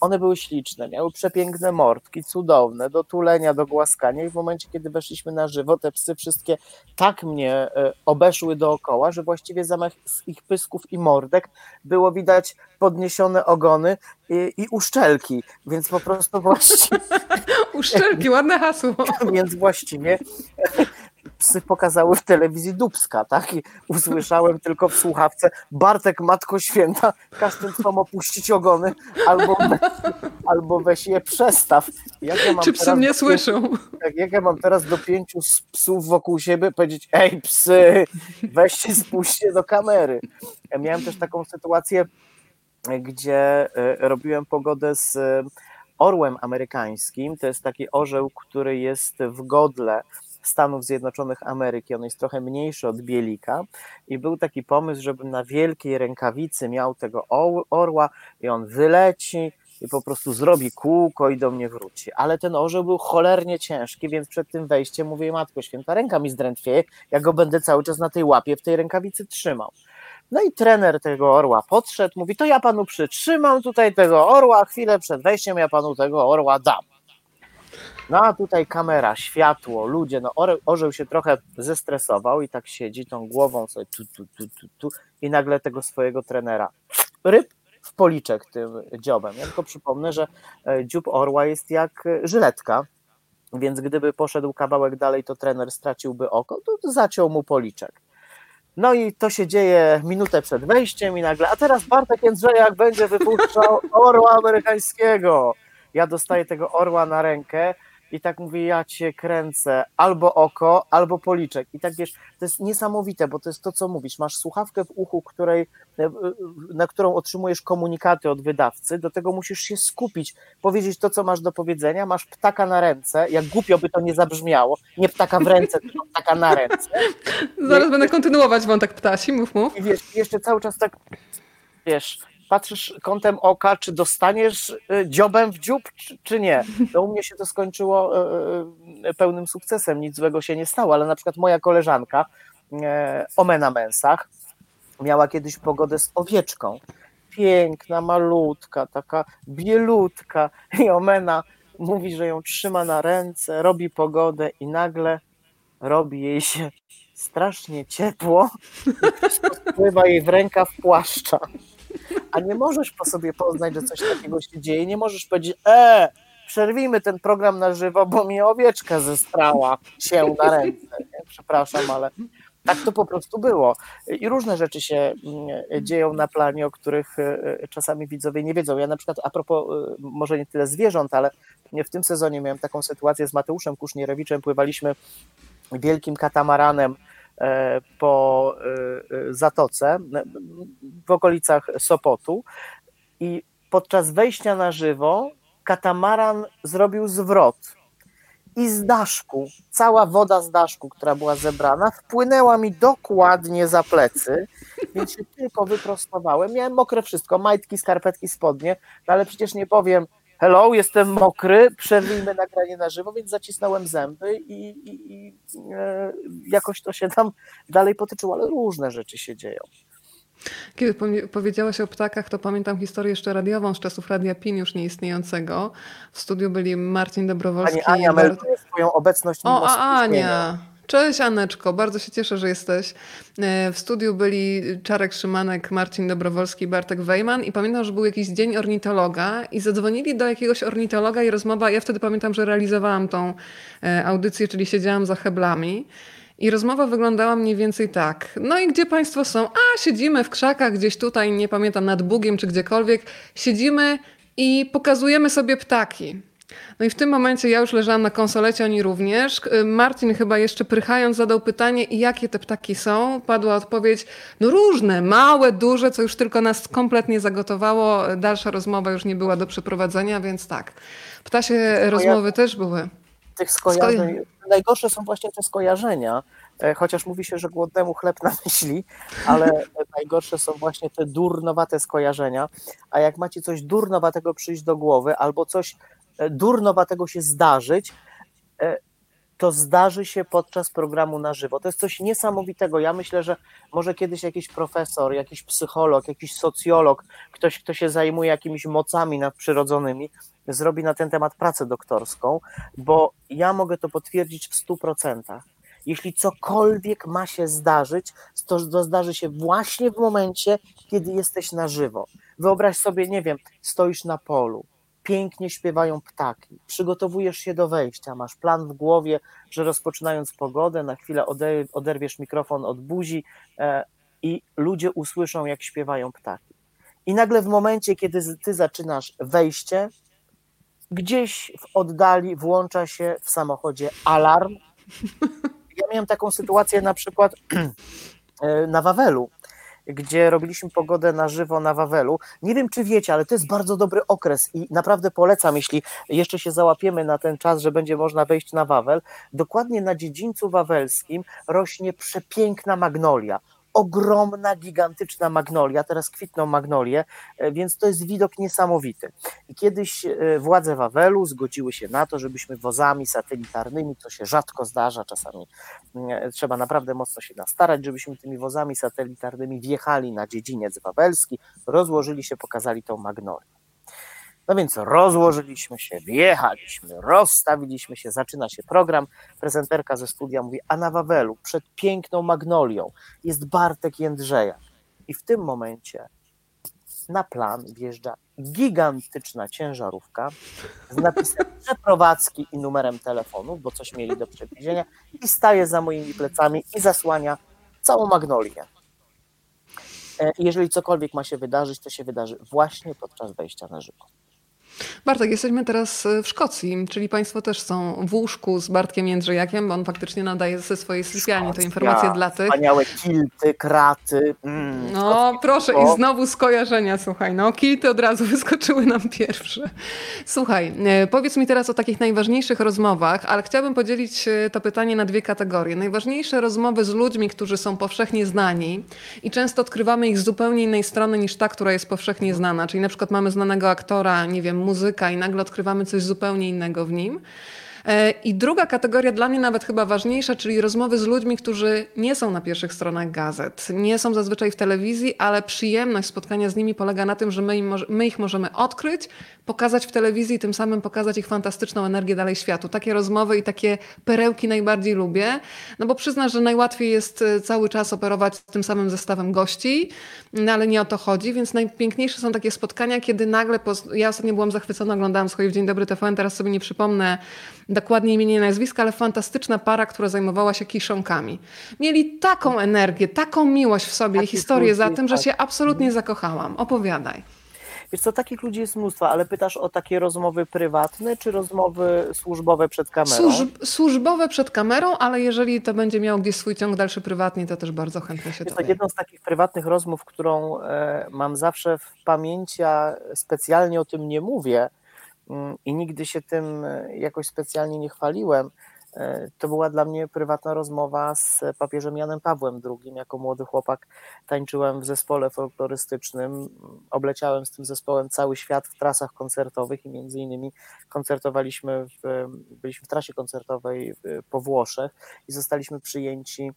one były śliczne, miały przepiękne mordki, cudowne, do tulenia, do głaskania i w momencie, kiedy weszliśmy na żywo, te psy wszystkie tak mnie e, obeszły dookoła, że właściwie zamach ich pysków i mordek było widać podniesione ogony i, i uszczelki, więc po prostu właściwie... uszczelki, ładne hasło. więc właściwie psy pokazały w telewizji Dubska, tak? I usłyszałem tylko w słuchawce Bartek, Matko Święta, każdy twom opuścić ogony albo, albo weź je przestaw. Jak ja mam Czy psy mnie słyszą? Tak, jak ja mam teraz do pięciu psów wokół siebie powiedzieć, ej psy, weźcie, spuśćcie do kamery. Ja miałem też taką sytuację, gdzie e, robiłem pogodę z e, orłem amerykańskim. To jest taki orzeł, który jest w godle Stanów Zjednoczonych Ameryki. On jest trochę mniejszy od bielika i był taki pomysł, żeby na wielkiej rękawicy miał tego orła i on wyleci i po prostu zrobi kółko i do mnie wróci. Ale ten orzeł był cholernie ciężki, więc przed tym wejściem mówię, matko święta, ręka mi zdrętwieje, ja go będę cały czas na tej łapie w tej rękawicy trzymał. No i trener tego orła podszedł, mówi, to ja panu przytrzymam tutaj tego orła, chwilę przed wejściem ja panu tego orła dam. No a tutaj kamera, światło, ludzie, no orzeł się trochę zestresował i tak siedzi tą głową sobie tu, tu, tu, tu, tu i nagle tego swojego trenera ryb w policzek tym dziobem. Ja tylko przypomnę, że e, dziób orła jest jak żyletka, więc gdyby poszedł kawałek dalej, to trener straciłby oko, to zaciął mu policzek. No i to się dzieje minutę przed wejściem i nagle, a teraz Bartek Jędrzejak będzie wypuszczał orła amerykańskiego. Ja dostaję tego orła na rękę, i tak mówię, ja cię kręcę, albo oko, albo policzek. I tak wiesz, to jest niesamowite, bo to jest to, co mówisz. Masz słuchawkę w uchu, której, e, na którą otrzymujesz komunikaty od wydawcy, do tego musisz się skupić, powiedzieć to, co masz do powiedzenia. Masz ptaka na ręce, jak głupio by to nie zabrzmiało, nie ptaka w ręce, tylko ptaka na ręce. Zaraz będę kontynuować wątek ptasi, mów, mów. I wiesz, jeszcze cały czas tak, wiesz, patrzysz kątem oka, czy dostaniesz y, dziobem w dziób, czy, czy nie. No u mnie się to skończyło y, y, pełnym sukcesem, nic złego się nie stało, ale na przykład moja koleżanka e, Omena Mensach miała kiedyś pogodę z owieczką. Piękna, malutka, taka bielutka i Omena mówi, że ją trzyma na ręce, robi pogodę i nagle robi jej się strasznie ciepło i wszystko spływa jej w rękaw płaszcza a nie możesz po sobie poznać, że coś takiego się dzieje, nie możesz powiedzieć, e, przerwijmy ten program na żywo, bo mi owieczka zestrała się na ręce. Nie? Przepraszam, ale tak to po prostu było. I różne rzeczy się mm, dzieją na planie, o których e, czasami widzowie nie wiedzą. Ja na przykład, a propos, e, może nie tyle zwierząt, ale w tym sezonie miałem taką sytuację z Mateuszem Kusznierowiczem, pływaliśmy wielkim katamaranem E, po e, e, zatoce w okolicach Sopotu i podczas wejścia na żywo katamaran zrobił zwrot i z daszku, cała woda z daszku, która była zebrana, wpłynęła mi dokładnie za plecy, więc się tylko wyprostowałem. Miałem mokre wszystko, majtki, skarpetki, spodnie, no ale przecież nie powiem, hello, jestem mokry, przerwijmy nagranie na żywo, więc zacisnąłem zęby i, i, i e, jakoś to się tam dalej potyczyło, ale różne rzeczy się dzieją. Kiedy powiedziałaś o ptakach, to pamiętam historię jeszcze radiową z czasów Radia PIN już nieistniejącego. W studiu byli Marcin Dobrowolski. Pani Ania melduje swoją obecność. O, a Ania! Cześć Aneczko, bardzo się cieszę, że jesteś. E, w studiu byli Czarek Szymanek, Marcin Dobrowolski, Bartek Wejman i pamiętam, że był jakiś dzień ornitologa i zadzwonili do jakiegoś ornitologa i rozmowa, ja wtedy pamiętam, że realizowałam tą e, audycję, czyli siedziałam za heblami. I rozmowa wyglądała mniej więcej tak. No i gdzie Państwo są? A, siedzimy w krzakach gdzieś tutaj, nie pamiętam, nad Bugiem czy gdziekolwiek. Siedzimy i pokazujemy sobie ptaki. No i w tym momencie ja już leżałam na konsolecie, oni również. Marcin chyba jeszcze prychając zadał pytanie, jakie te ptaki są. Padła odpowiedź, no różne, małe, duże, co już tylko nas kompletnie zagotowało. Dalsza rozmowa już nie była do przeprowadzenia, więc tak. Ptasie rozmowy też były. Tych skojarzeń, najgorsze są właśnie te skojarzenia, e, chociaż mówi się, że głodnemu chleb na myśli, ale najgorsze są właśnie te durnowate skojarzenia, a jak macie coś durnowatego przyjść do głowy, albo coś E, durnowatego się zdarzyć, e, to zdarzy się podczas programu na żywo. To jest coś niesamowitego. Ja myślę, że może kiedyś jakiś profesor, jakiś psycholog, jakiś socjolog, ktoś, kto się zajmuje jakimiś mocami nadprzyrodzonymi, zrobi na ten temat pracę doktorską, bo ja mogę to potwierdzić w stu procentach. Jeśli cokolwiek ma się zdarzyć, to, to zdarzy się właśnie w momencie, kiedy jesteś na żywo. Wyobraź sobie, nie wiem, stoisz na polu, pięknie śpiewają ptaki. Przygotowujesz się do wejścia, masz plan w głowie, że rozpoczynając pogodę, na chwilę oderwiesz mikrofon od buzi e, i ludzie usłyszą, jak śpiewają ptaki. I nagle w momencie, kiedy ty zaczynasz wejście, gdzieś w oddali włącza się w samochodzie alarm. Ja miałem taką sytuację na przykład e, na Wawelu gdzie robiliśmy pogodę na żywo na Wawelu. Nie wiem, czy wiecie, ale to jest bardzo dobry okres i naprawdę polecam, jeśli jeszcze się załapiemy na ten czas, że będzie można wejść na Wawel. Dokładnie na dziedzińcu wawelskim rośnie przepiękna magnolia ogromna, gigantyczna magnolia, teraz kwitną magnolie, e, więc to jest widok niesamowity. I kiedyś e, władze Wawelu zgodziły się na to, żebyśmy wozami satelitarnymi, co się rzadko zdarza, czasami mm, trzeba naprawdę mocno się nastarać, żebyśmy tymi wozami satelitarnymi wjechali na dziedziniec wawelski, rozłożyli się, pokazali tą magnolię. No więc rozłożyliśmy się, wjechaliśmy, rozstawiliśmy się, zaczyna się program. Prezenterka ze studia mówi: A na Wawelu, przed piękną magnolią, jest Bartek Jędrzeja. I w tym momencie na plan wjeżdża gigantyczna ciężarówka z napisem przeprowadzki i numerem telefonu, bo coś mieli do przewiezienia, i staje za moimi plecami i zasłania całą magnolię. E, jeżeli cokolwiek ma się wydarzyć, to się wydarzy właśnie podczas wejścia na żywo. Bartek, jesteśmy teraz e, w Szkocji, czyli Państwo też są w łóżku z Bartkiem Jędrzejakiem, bo on faktycznie nadaje ze swojej sypialni te informacje dla tych. Wspaniałe kilty, kraty. Mm, no proszę i znowu skojarzenia, słuchaj, no kilty od razu wyskoczyły nam pierwsze. Słuchaj, e, powiedz mi teraz o takich najważniejszych rozmowach, ale chciałabym podzielić e, to pytanie na dwie kategorie. Najważniejsze rozmowy z ludźmi, którzy są powszechnie znani i często odkrywamy ich z zupełnie innej strony niż ta, która jest powszechnie znana, czyli na przykład mamy znanego aktora, nie wiem, muzyka i nagle odkrywamy coś zupełnie innego w nim. E, I druga kategoria, dla mnie nawet chyba ważniejsza, czyli rozmowy z ludźmi, którzy nie są na pierwszych stronach gazet, nie są zazwyczaj w telewizji, ale przyjemność spotkania z nimi polega na tym, że my, im, my ich możemy odkryć, pokazać w telewizji, tym samym pokazać ich fantastyczną energię dalej światu. Takie rozmowy i takie perełki najbardziej lubię, no bo przyznasz, że najłatwiej jest e, cały czas operować tym samym zestawem gości, no ale nie o to chodzi, więc najpiękniejsze są takie spotkania, kiedy nagle, ja ostatnio byłam zachwycona, oglądałam swoje w Dzień Dobry TVN, teraz sobie nie przypomnę dokładnie imienia i nazwiska, ale fantastyczna para, która zajmowała się kiszonkami. Mieli taką energię, taką miłość w sobie i historię za tym, że się absolutnie zakochałam. Opowiadaj. Wiesz co, takich ludzi jest mnóstwo, ale pytasz o takie rozmowy prywatne, czy rozmowy służbowe przed kamerą? Służb, służbowe przed kamerą, ale jeżeli to będzie miało gdzieś swój ciąg dalszy prywatnie, to też bardzo chętnie się to tak, Jedną z takich prywatnych rozmów, którą e, mam zawsze w pamięci, a specjalnie o tym nie mówię, i nigdy się tym e, jakoś specjalnie nie chwaliłem. E, to była dla mnie prywatna rozmowa z papieżem Janem Pawłem II. Jako młody chłopak tańczyłem w zespole folklorystycznym. Obleciałem z tym zespołem cały świat w trasach koncertowych i między innymi koncertowaliśmy, w, byliśmy w trasie koncertowej po Włoszech i zostaliśmy przyjęci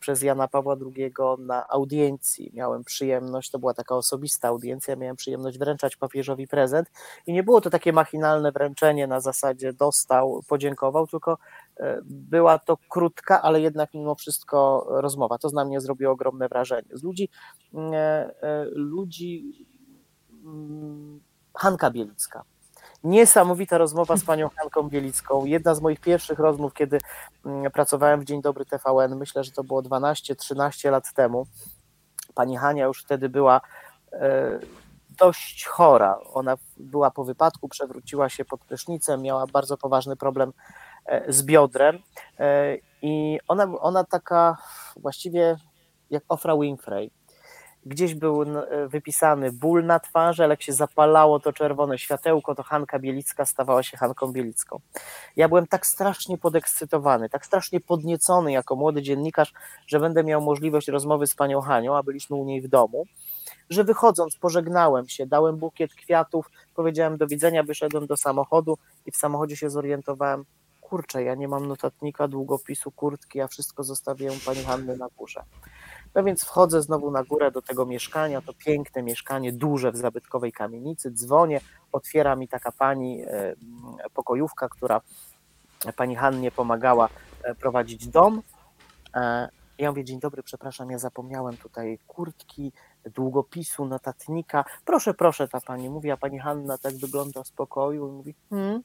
przez Jana Pawła II na audiencji. Miałem przyjemność, to była taka osobista audiencja, miałem przyjemność wręczać papieżowi prezent i nie było to takie machinalne wręczenie na zasadzie dostał, podziękował, tylko e, była to krótka, ale jednak mimo wszystko rozmowa. To na mnie zrobiło ogromne wrażenie. Z ludzi, mm, e, e, ludzi mm, Hanka Bielicka Niesamowita rozmowa z panią Hanką Bielicką. Jedna z moich pierwszych rozmów, kiedy mm, pracowałem w Dzień Dobry TVN, myślę, że to było 12-13 lat temu. Pani Hania już wtedy była e, dość chora. Ona była po wypadku, przewróciła się pod prysznicem, miała bardzo poważny problem e, z biodrem e, i ona, ona taka właściwie jak Ofra Winfrey gdzieś był e, wypisany ból na twarzy, ale jak się zapalało to czerwone światełko, to Hanka Bielicka stawała się Hanką Bielicką. Ja byłem tak strasznie podekscytowany, tak strasznie podniecony jako młody dziennikarz, że będę miał możliwość rozmowy z panią Hanią, a byliśmy u niej w domu, że wychodząc pożegnałem się, dałem bukiet kwiatów, powiedziałem do widzenia, wyszedłem do samochodu i w samochodzie się zorientowałem, kurczę, ja nie mam notatnika, długopisu, kurtki, ja wszystko zostawiłem pani Hanny na górze. No więc wchodzę znowu na górę do tego mieszkania, to piękne mieszkanie, duże w zabytkowej kamienicy, dzwonię, otwiera mi taka pani e, pokojówka, która pani Hannie pomagała e, prowadzić dom. E, ja mówię, dzień dobry, przepraszam, ja zapomniałem tutaj kurtki, długopisu, notatnika. Proszę, proszę, ta pani mówi, a pani Hanna tak wygląda z pokoju i mówi, hmm,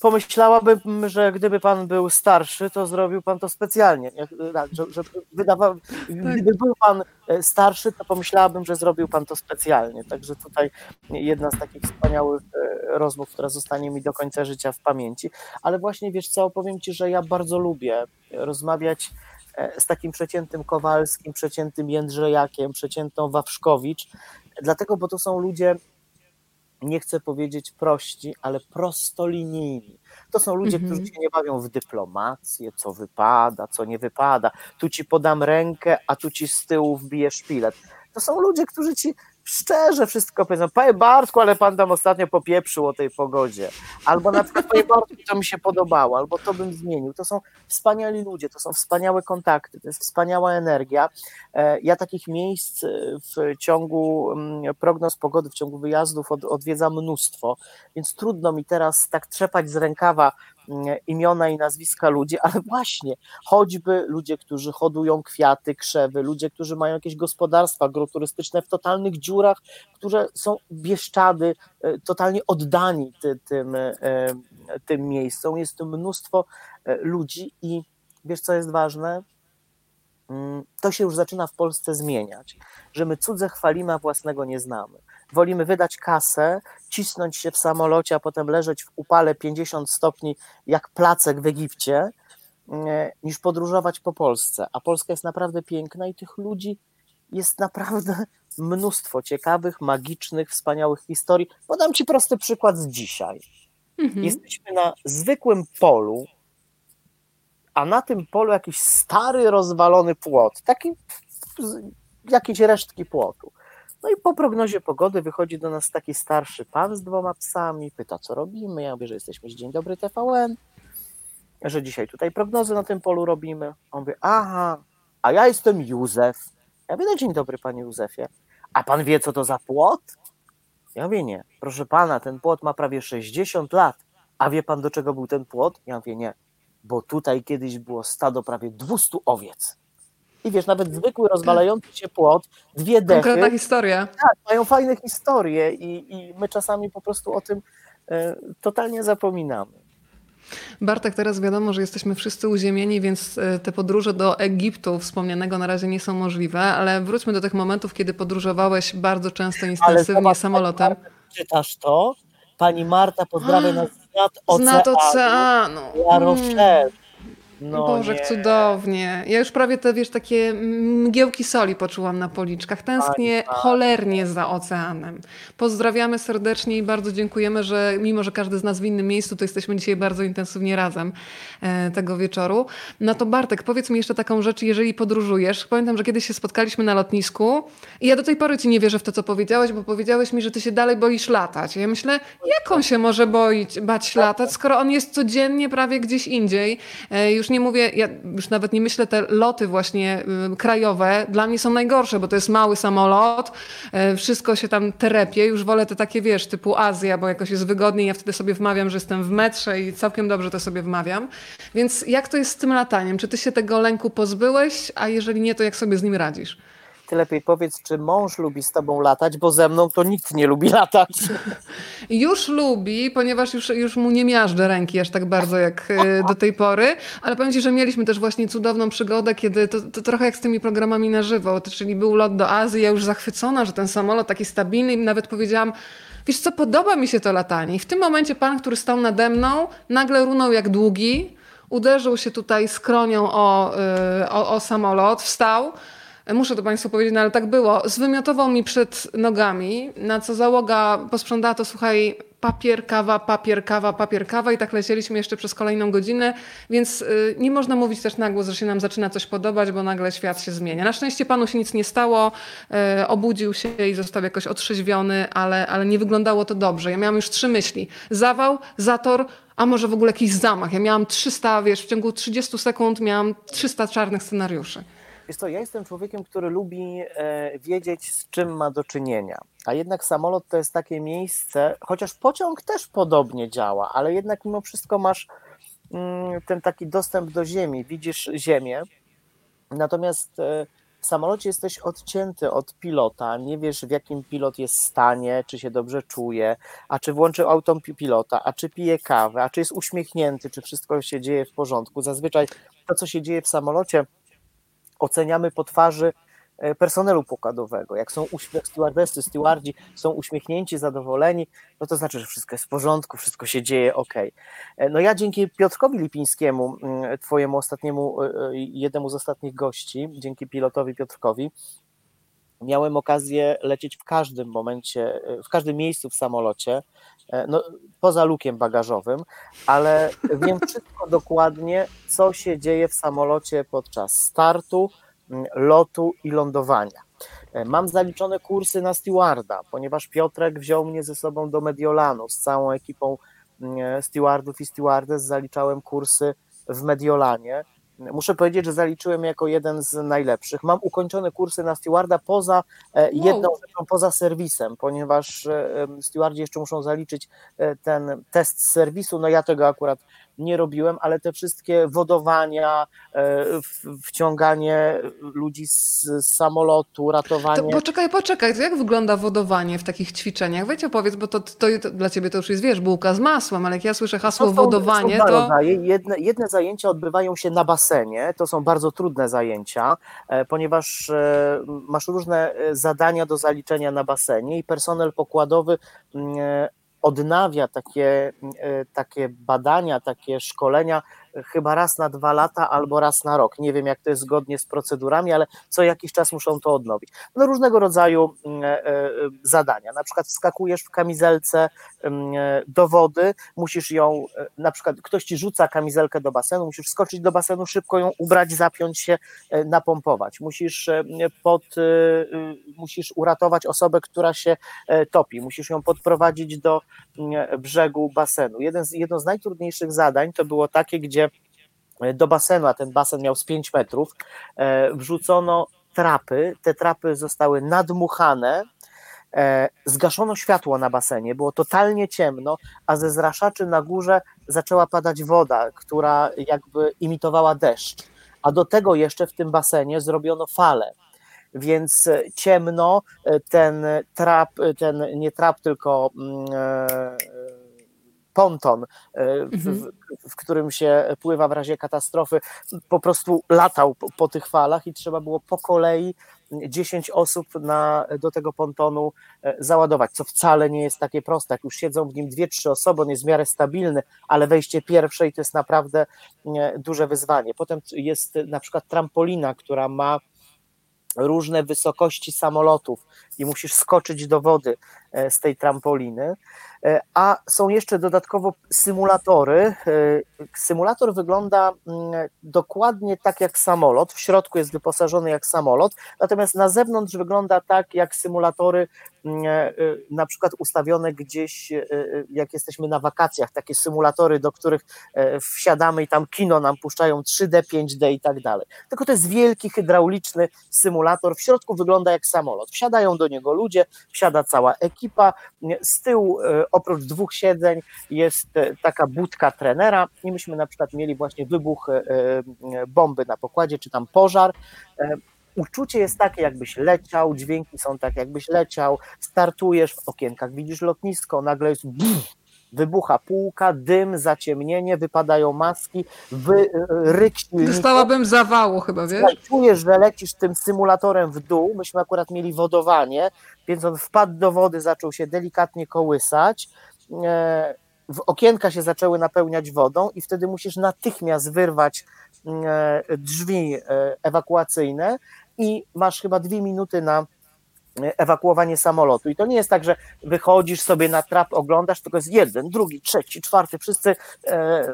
pomyślałabym, że gdyby pan był starszy, to zrobił pan to specjalnie. Tak, że, że wydawa, gdyby był pan e, starszy, to pomyślałabym, że zrobił pan to specjalnie. Także tutaj jedna z takich wspaniałych e, rozmów, która zostanie mi do końca życia w pamięci. Ale właśnie wiesz co, powiem ci, że ja bardzo lubię rozmawiać e, z takim przeciętym Kowalskim, przeciętym Jędrzejakiem, przeciętą Wawrzkowicz, dlatego, bo to są ludzie nie chcę powiedzieć prości, ale prostolinijni. To są ludzie, którzy Mhm. się nie bawią w dyplomację, co wypada, co nie wypada. Tu ci podam rękę, a tu ci z tyłu wbiję szpilet. To są ludzie, którzy ci szczerze wszystko powiedzą. Panie Bartku, ale pan tam ostatnio popieprzył o tej pogodzie. Albo na przykład, panie Bartku, to mi się podobało, albo to bym zmienił. To są wspaniali ludzie, to są wspaniałe kontakty, to jest wspaniała energia. E, Ja takich miejsc e, w ciągu mm, prognoz pogody, w ciągu wyjazdów od, odwiedzam mnóstwo, więc trudno mi teraz tak trzepać z rękawa imiona i nazwiska ludzi, ale właśnie choćby ludzie, którzy hodują kwiaty, krzewy, ludzie, którzy mają jakieś gospodarstwa agroturystyczne w totalnych dziurach, które są bieszczady, e, totalnie oddani ty, tym, e, tym miejscom. Jest tu mnóstwo e, ludzi i wiesz, co jest ważne? Mm, To się już zaczyna w Polsce zmieniać, że my cudze chwalimy, a własnego nie znamy. Wolimy wydać kasę, cisnąć się w samolocie, a potem leżeć w upale 50 stopni jak placek w Egipcie, e, niż podróżować po Polsce. A Polska jest naprawdę piękna i tych ludzi jest naprawdę mnóstwo ciekawych, magicznych, wspaniałych historii. Podam Ci prosty przykład z dzisiaj. Mhm. Jesteśmy na zwykłym polu, a na tym polu jakiś stary, rozwalony płot, taki, jakieś resztki płotu. No i po prognozie pogody wychodzi do nas taki starszy pan z dwoma psami, pyta, co robimy. Ja mówię, że jesteśmy z Dzień Dobry TVN, że dzisiaj tutaj prognozy na tym polu robimy. On mówi, aha, a ja jestem Józef. Ja mówię, no dzień dobry, panie Józefie. A pan wie, co to za płot? Ja mówię, nie. Proszę pana, ten płot ma prawie 60 lat. A wie pan, do czego był ten płot? Ja mówię, nie. Bo tutaj kiedyś było stado prawie 200 owiec. I wiesz, nawet zwykły, rozwalający się płot, dwie dechy, Konkretna historia. tak, mają fajne historie i, i my czasami po prostu o tym e, totalnie zapominamy. Bartek, teraz wiadomo, że jesteśmy wszyscy uziemieni, więc e, te podróże do Egiptu wspomnianego na razie nie są możliwe, ale wróćmy do tych momentów, kiedy podróżowałeś bardzo często intensywnie zobacz, samolotem. Marta, czytasz to? Pani Marta pozdrawia nas z nad Z oceanu. nad oceanu. La Mm. Rochelle. No Boże, nie. cudownie. Ja już prawie te, wiesz, takie mgiełki soli poczułam na policzkach. Tęsknię Pani, cholernie za oceanem. Pozdrawiamy serdecznie i bardzo dziękujemy, że mimo, że każdy z nas w innym miejscu, to jesteśmy dzisiaj bardzo intensywnie razem e, tego wieczoru. No to Bartek, powiedz mi jeszcze taką rzecz, jeżeli podróżujesz. Pamiętam, że kiedyś się spotkaliśmy na lotnisku i ja do tej pory ci nie wierzę w to, co powiedziałeś, bo powiedziałeś mi, że ty się dalej boisz latać. Ja myślę, jak on się może boić, bać latać, skoro on jest codziennie prawie gdzieś indziej. E, Już nie mówię, ja już nawet nie myślę, te loty właśnie y, krajowe dla mnie są najgorsze, bo to jest mały samolot, e, wszystko się tam terepie. Już wolę te takie, wiesz, typu Azja, bo jakoś jest wygodniej. Ja wtedy sobie wmawiam, że jestem w metrze i całkiem dobrze to sobie wmawiam. Więc jak to jest z tym lataniem? Czy ty się tego lęku pozbyłeś, a jeżeli nie, to jak sobie z nim radzisz? Ty lepiej powiedz, czy mąż lubi z tobą latać, bo ze mną to nikt nie lubi latać. Już lubi, ponieważ już, już mu nie miażdżę ręki aż tak bardzo jak e, do tej pory, ale powiem Ci, że mieliśmy też właśnie cudowną przygodę, kiedy to, to trochę jak z tymi programami na żywo, czyli był lot do Azji, ja już zachwycona, że ten samolot taki stabilny i nawet powiedziałam, wiesz co, podoba mi się to latanie. I w tym momencie pan, który stał nade mną, nagle runął jak długi, uderzył się tutaj skronią o, y, o, o samolot, wstał, Muszę to Państwu powiedzieć, no ale tak było. Zwymiotował mi przed nogami, na co załoga posprzątała to, słuchaj, papier, kawa, papier, kawa, papier, kawa i tak lecieliśmy jeszcze przez kolejną godzinę, więc y, nie można mówić też na głos, że się nam zaczyna coś podobać, bo nagle świat się zmienia. Na szczęście Panu się nic nie stało, y, obudził się i został jakoś otrzeźwiony, ale, ale nie wyglądało to dobrze. Ja miałam już trzy myśli. Zawał, zator, a może w ogóle jakiś zamach. Ja miałam 300, wiesz, w ciągu 30 sekund miałam 300 czarnych scenariuszy. Wiesz co, ja jestem człowiekiem, który lubi e, wiedzieć, z czym ma do czynienia. A jednak samolot to jest takie miejsce, chociaż pociąg też podobnie działa, ale jednak mimo wszystko masz mm, ten taki dostęp do ziemi, widzisz ziemię. Natomiast e, w samolocie jesteś odcięty od pilota, nie wiesz w jakim pilot jest stanie, czy się dobrze czuje, a czy włączył autopilota, a czy pije kawę, a czy jest uśmiechnięty, czy wszystko się dzieje w porządku. Zazwyczaj to, co się dzieje w samolocie, oceniamy po twarzy e, personelu pokładowego. Jak są stewardessy, stewardzi są uśmiechnięci, zadowoleni, no to znaczy, że wszystko jest w porządku, wszystko się dzieje ok. No ja dzięki Piotrkowi Lipińskiemu, mm, twojemu ostatniemu, e, e, jednemu z ostatnich gości, dzięki pilotowi Piotrkowi, miałem okazję lecieć w każdym momencie, w każdym miejscu w samolocie, no, poza lukiem bagażowym, ale wiem wszystko dokładnie, co się dzieje w samolocie podczas startu, lotu i lądowania. Mam zaliczone kursy na stewarda, ponieważ Piotrek wziął mnie ze sobą do Mediolanu z całą ekipą stewardów i stewardess, zaliczałem kursy w Mediolanie muszę powiedzieć, że zaliczyłem jako jeden z najlepszych. Mam ukończone kursy na stewarda poza e, jedną rzeczą, poza serwisem, ponieważ e, stewardzi jeszcze muszą zaliczyć e, ten test serwisu. No ja tego akurat nie robiłem, ale te wszystkie wodowania, wciąganie ludzi z, samolotu, ratowanie. To poczekaj, poczekaj, to jak wygląda wodowanie w takich ćwiczeniach? Weź opowiedz, bo to, to, to, dla ciebie to już jest, wiesz, bułka z masłem, ale jak ja słyszę hasło są, wodowanie, są to... Rodzaje. Jedne, jedne zajęcia odbywają się na basenie, to są bardzo trudne zajęcia, e, ponieważ e, masz różne e, zadania do zaliczenia na basenie i personel pokładowy mm, odnawia takie, takie badania, takie szkolenia chyba raz na dwa lata albo raz na rok. Nie wiem, jak to jest zgodnie z procedurami, ale co jakiś czas muszą to odnowić. No różnego rodzaju mm, e, e, zadania. Na przykład wskakujesz w kamizelce mm, e, do wody, musisz ją, na przykład ktoś ci rzuca kamizelkę do basenu, musisz skoczyć do basenu, szybko ją ubrać, zapiąć się, napompować. Musisz pod, musisz uratować osobę, która się topi, musisz ją podprowadzić do mm, brzegu basenu. Jeden z, jedno z najtrudniejszych zadań to było takie, gdzie do basenu, a ten basen miał z 5 metrów, e, wrzucono trapy, te trapy zostały nadmuchane, e, zgaszono światło na basenie, było totalnie ciemno, a ze zraszaczy na górze zaczęła padać woda, która jakby imitowała deszcz, a do tego jeszcze w tym basenie zrobiono falę, więc ciemno, ten trap, ten nie trap, tylko mm, e, ponton, e, w, mhm. w, którym się pływa w razie katastrofy, po prostu latał po, po tych falach i trzeba było po kolei 10 osób na, do tego pontonu e, załadować, co wcale nie jest takie proste. Jak już siedzą w nim dwie, trzy osoby, on jest w miarę stabilny, ale wejście pierwsze i to jest naprawdę duże wyzwanie. Potem jest na przykład trampolina, która ma różne wysokości samolotów i musisz skoczyć do wody z tej trampoliny. E, a są jeszcze dodatkowo symulatory. E, symulator wygląda mm, dokładnie tak jak samolot, w środku jest wyposażony jak samolot, natomiast na zewnątrz wygląda tak jak symulatory mm, e, na przykład ustawione gdzieś, jak jesteśmy na wakacjach, takie symulatory, do których wsiadamy i tam kino nam puszczają 3D, 5D i tak dalej. Tylko to jest wielki hydrauliczny symulator, w środku wygląda jak samolot. Wsiadają do niego ludzie, wsiada cała ekipa, z tyłu oprócz dwóch siedzeń jest e, taka budka trenera i myśmy na przykład mieli właśnie wybuch e, e, bomby na pokładzie, czy tam pożar. Uczucie jest takie, jakbyś leciał, dźwięki są tak, jakbyś leciał, startujesz w okienkach, widzisz lotnisko, nagle jest wybucha półka, dym, zaciemnienie, wypadają maski, wy, ryk Dostałabym zawału chyba, wiesz? Czujesz, że lecisz tym symulatorem w dół, myśmy akurat mieli wodowanie, więc on wpadł do wody, zaczął się delikatnie kołysać, e, w okienka się zaczęły napełniać wodą i wtedy musisz natychmiast wyrwać e, drzwi e, ewakuacyjne i masz chyba dwie minuty na ewakuowanie samolotu. I to nie jest tak, że wychodzisz sobie na trap, oglądasz, tylko jest jeden, drugi, trzeci, czwarty, wszyscy e,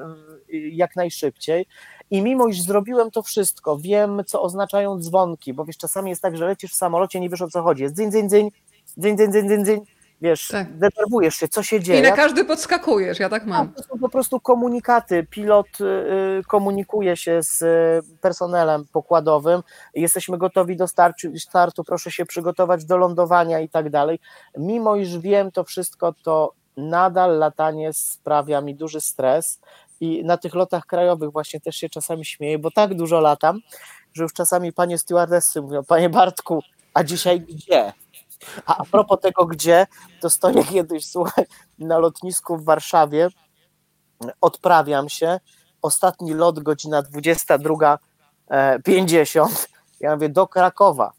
jak najszybciej. I mimo iż zrobiłem to wszystko, wiem, co oznaczają dzwonki, bo wiesz, czasami jest tak, że lecisz w samolocie, nie wiesz o co chodzi. Jest dzyń, dzyń, dzyń, dzyń, dzyń, dzyń, dzyń, dzyń wiesz, tak. denerwujesz się, co się dzieje. I na każdy podskakujesz, ja tak mam. to są po prostu komunikaty. Pilot y, y, komunikuje się z y, personelem pokładowym. Jesteśmy gotowi do startu, startu, proszę się przygotować do lądowania i tak dalej. Mimo iż wiem to wszystko, to nadal latanie sprawia mi duży stres i na tych lotach krajowych właśnie też się czasami śmieję, bo tak dużo latam, że już czasami panie stewardessy mówią, panie Bartku, a dzisiaj gdzie? A, a propos tego, gdzie, to stoję kiedyś, słuchaj, na lotnisku w Warszawie, odprawiam się, ostatni lot, godzina 22.50, ja mówię, do Krakowa.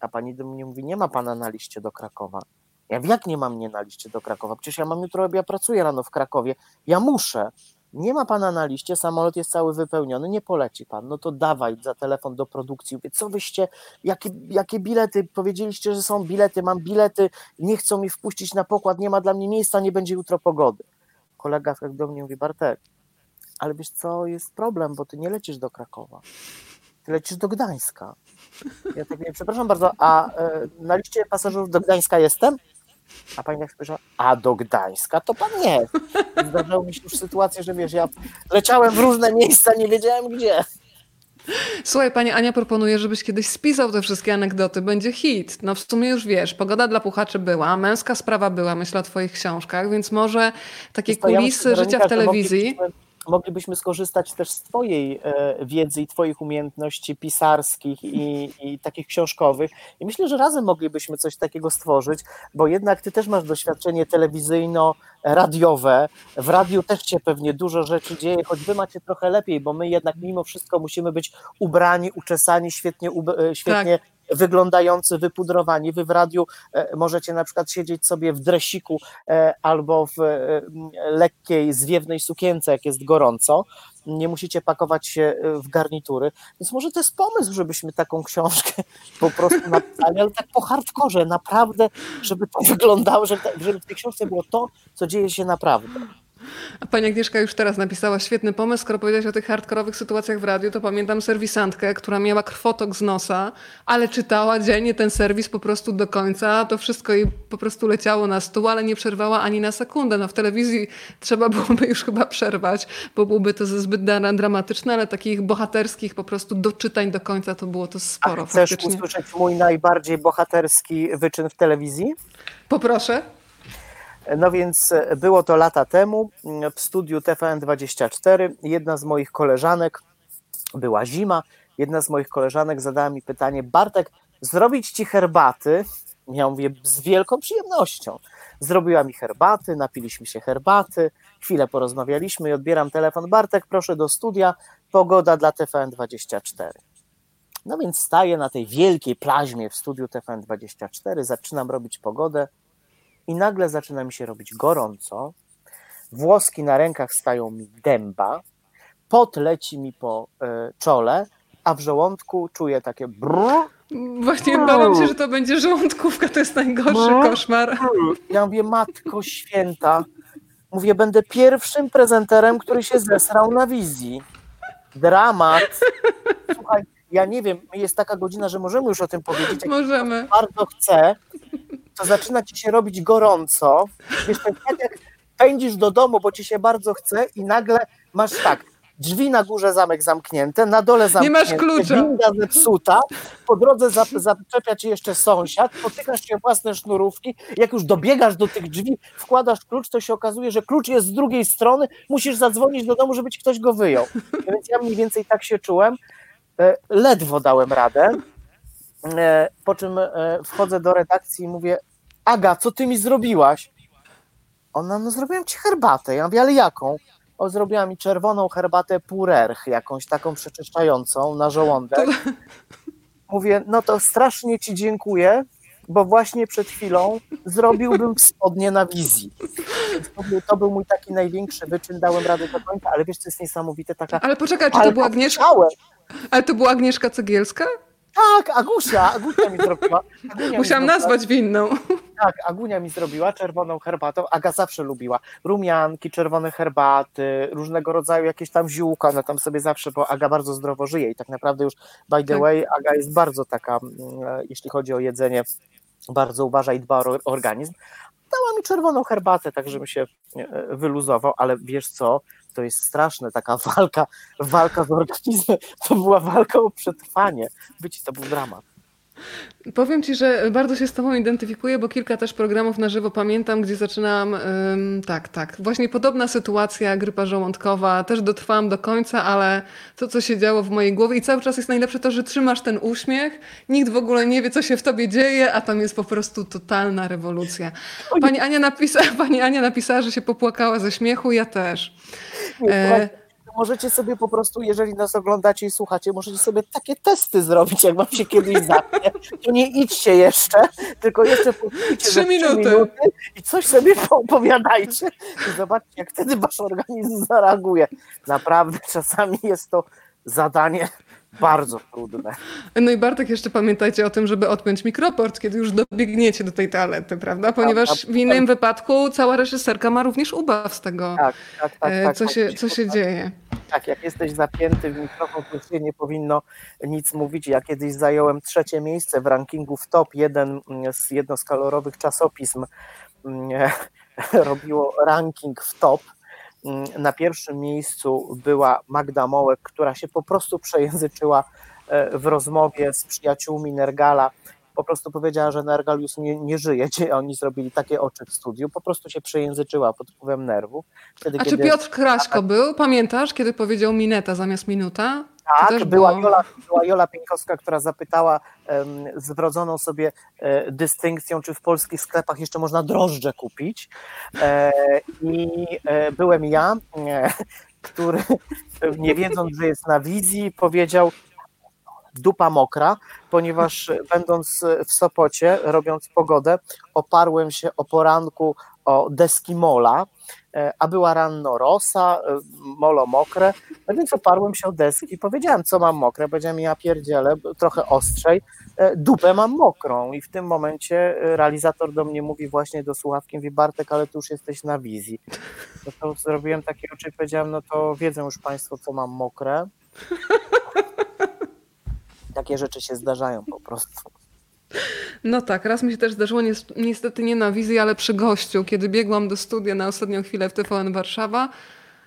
A pani do mnie mówi, nie ma pana na liście do Krakowa. Ja wiem, jak nie mam mnie na liście do Krakowa? Przecież ja mam jutro, ja pracuję rano w Krakowie. Ja muszę. Nie ma pana na liście, samolot jest cały wypełniony, nie poleci pan, no to dawaj za telefon do produkcji, mówię, co wyście, jakie, jakie bilety, powiedzieliście, że są bilety, mam bilety, nie chcą mi wpuścić na pokład, nie ma dla mnie miejsca, nie będzie jutro pogody. Kolega do mnie mówi, Bartek, ale wiesz co, jest problem, bo ty nie lecisz do Krakowa, ty lecisz do Gdańska. Ja tak mówię, przepraszam bardzo, a e, na liście pasażerów do Gdańska jestem? A pani tak spojrzała, a do Gdańska to pan nie. Zdarzały mi się już sytuacje, że wiesz, ja leciałem w różne miejsca, nie wiedziałem gdzie. Słuchaj, pani Ania proponuje, żebyś kiedyś spisał te wszystkie anegdoty. Będzie hit. No w sumie już wiesz, pogoda dla puchaczy była, męska sprawa była, myślę o twoich książkach, więc może takie kulisy ja życia w telewizji moglibyśmy skorzystać też z Twojej e, wiedzy i Twoich umiejętności pisarskich i, i, takich książkowych. I myślę, że razem moglibyśmy coś takiego stworzyć, bo jednak Ty też masz doświadczenie telewizyjno-radiowe. W radiu też się pewnie dużo rzeczy dzieje, choć Wy macie trochę lepiej, bo my jednak mimo wszystko musimy być ubrani, uczesani, świetnie, e, świetnie tak wyglądający, wypudrowani. Wy w radiu e, możecie na przykład siedzieć sobie w dresiku e, albo w e, lekkiej, zwiewnej sukience, jak jest gorąco. Nie musicie pakować się w garnitury. Więc może to jest pomysł, żebyśmy taką książkę po prostu napisali, ale tak po hardkorze, naprawdę, żeby to wyglądało, żeby, żeby w tej książce było to, co dzieje się naprawdę. A pani Agnieszka już teraz napisała świetny pomysł. Skoro powiedziałaś o tych hardkorowych sytuacjach w radiu, to pamiętam serwisantkę, która miała krwotok z nosa, ale czytała dziennie ten serwis po prostu do końca. To wszystko jej po prostu leciało na stół, ale nie przerwała ani na sekundę. No w telewizji trzeba byłoby już chyba przerwać, bo byłoby to zbyt dramatyczne, ale takich bohaterskich po prostu doczytań do końca to było to sporo. A chcesz faktycznie. usłyszeć mój najbardziej bohaterski wyczyn w telewizji? Poproszę. No więc e, było to lata temu w studiu TVN24. Jedna z moich koleżanek, była zima, jedna z moich koleżanek zadała mi pytanie: Bartek, zrobić ci herbaty? Ja mówię z wielką przyjemnością. Zrobiła mi herbaty, napiliśmy się herbaty, chwilę porozmawialiśmy i odbieram telefon. Bartek, proszę do studia, pogoda dla TVN24. No więc staję na tej wielkiej plaźmie w studiu TVN24, zaczynam robić pogodę i nagle zaczyna mi się robić gorąco, włoski na rękach stają mi dęba, pot leci mi po y, czole, a w żołądku czuję takie brrr. Właśnie bałam się, że to będzie żołądkówka, to jest najgorszy koszmar. Ja mówię, matko święta, mówię, będę pierwszym prezenterem, który się zesrał na wizji. Dramat. Słuchaj, ja nie wiem, jest taka godzina, że możemy już o tym powiedzieć. Możemy. Bardzo chcę, to zaczyna ci się robić gorąco. Wiesz, tak jak pędzisz do domu, bo ci się bardzo chce i nagle masz tak, drzwi na górze zamek zamknięte, na dole zamknięte, nie masz klucza. winda zepsuta, po drodze zaczepia ci jeszcze sąsiad, potykasz się własne sznurówki, jak już dobiegasz do tych drzwi, wkładasz klucz, to się okazuje, że klucz jest z drugiej strony, musisz zadzwonić do domu, żeby ci ktoś go wyjął. Więc ja mniej więcej tak się czułem, e, ledwo dałem radę, po czym e, wchodzę do redakcji i mówię, Aga, co ty mi zrobiłaś? Ona, no zrobiłem ci herbatę. Ja mówię, ale jaką? O, zrobiła mi czerwoną herbatę purerch, jakąś taką przeczyszczającą na żołądek. Mówię, no to strasznie ci dziękuję, bo właśnie przed chwilą zrobiłbym spodnie na wizji. To był, to był, mój taki największy wyczyn, dałem radę do końca, ale wiesz, co jest niesamowite? Taka, ale poczekaj, czy to była Agnieszka? Ale to była Agnieszka Cegielska? Tak, Agusia, Agusia mi zrobiła. Agunia Musiałam mi nazwać winną. Tak, Agunia mi zrobiła czerwoną herbatą. Aga zawsze lubiła rumianki, czerwone herbaty, różnego rodzaju jakieś tam ziółka, ona tam sobie zawsze, bo Aga bardzo zdrowo żyje i tak naprawdę już by the tak. way Aga jest bardzo taka, mm, e, jeśli chodzi o jedzenie, bardzo uważa i dba o organizm. Dała mi czerwoną herbatę, tak żebym się e, wyluzował, ale wiesz co, to jest straszne, taka walka, walka z organizmem, to była walka o przetrwanie. Być to był dramat. Powiem Ci, że bardzo się z Tobą identyfikuję, bo kilka też programów na żywo pamiętam, gdzie zaczynałam, ym, tak, tak, właśnie podobna sytuacja, grypa żołądkowa, też dotrwałam do końca, ale to, co się działo w mojej głowie i cały czas jest najlepsze to, że trzymasz ten uśmiech, nikt w ogóle nie wie, co się w Tobie dzieje, a tam jest po prostu totalna rewolucja. Pani Ania, napisa, Pani Ania napisała, że się popłakała ze śmiechu, ja też. E, możecie sobie po prostu, jeżeli nas oglądacie i słuchacie, możecie sobie takie testy zrobić, jak wam się kiedyś zapnie. To nie idźcie jeszcze, tylko jeszcze trzy minuty. minuty i coś sobie opowiadajcie i zobaczcie, jak wtedy wasz organizm zareaguje. Naprawdę czasami jest to zadanie bardzo trudne. No i Bartek, jeszcze pamiętajcie o tym, żeby odpiąć mikroport, kiedy już dobiegniecie do tej toalety, prawda? Ponieważ w innym wypadku cała reżyserka ma również ubaw z tego, tak, tak, tak, e, tak co, się, co się dzieje. Tak, jak jesteś zapięty w mikrofon, to się nie powinno nic mówić. Ja kiedyś zająłem trzecie miejsce w rankingu w top. Jeden z jednoskalorowych czasopism mm, robiło ranking w top Mm, na pierwszym miejscu była Magda Mołek, która się po prostu przejęzyczyła e, w rozmowie z przyjaciółmi Nergala. Po prostu powiedziała, że Nergal już nie, nie żyje. Oni zrobili takie oczy w studiu, po prostu się przejęzyczyła pod wpływem nerwów. Wtedy, A kiedy... czy Piotr Kraśko był? Pamiętasz, kiedy powiedział mineta zamiast minuta? Tak, była Jola, była Jola Pieńkowska, która zapytała um, z wrodzoną sobie e, dystynkcją, czy w polskich sklepach jeszcze można drożdże kupić. E, I e, byłem ja, e, który nie wiedząc, że jest na wizji, powiedział dupa mokra, ponieważ będąc w Sopocie, robiąc pogodę, oparłem się o poranku o deski mola, E, a była ranno rosa, e, molo mokre, no więc oparłem się o deski i powiedziałem, co mam mokre, powiedziałem, ja pierdzielę, trochę ostrzej, e, dupę mam mokrą i w tym momencie realizator do mnie mówi właśnie do słuchawki, mówi Bartek, ale tu już jesteś na wizji. No to zrobiłem takie oczy i powiedziałem, no to wiedzą już Państwo, co mam mokre. Takie rzeczy się zdarzają po prostu. No tak, raz mi się też zdarzyło, niestety nie na wizji, ale przy gościu, kiedy biegłam do studia na ostatnią chwilę w TVN Warszawa.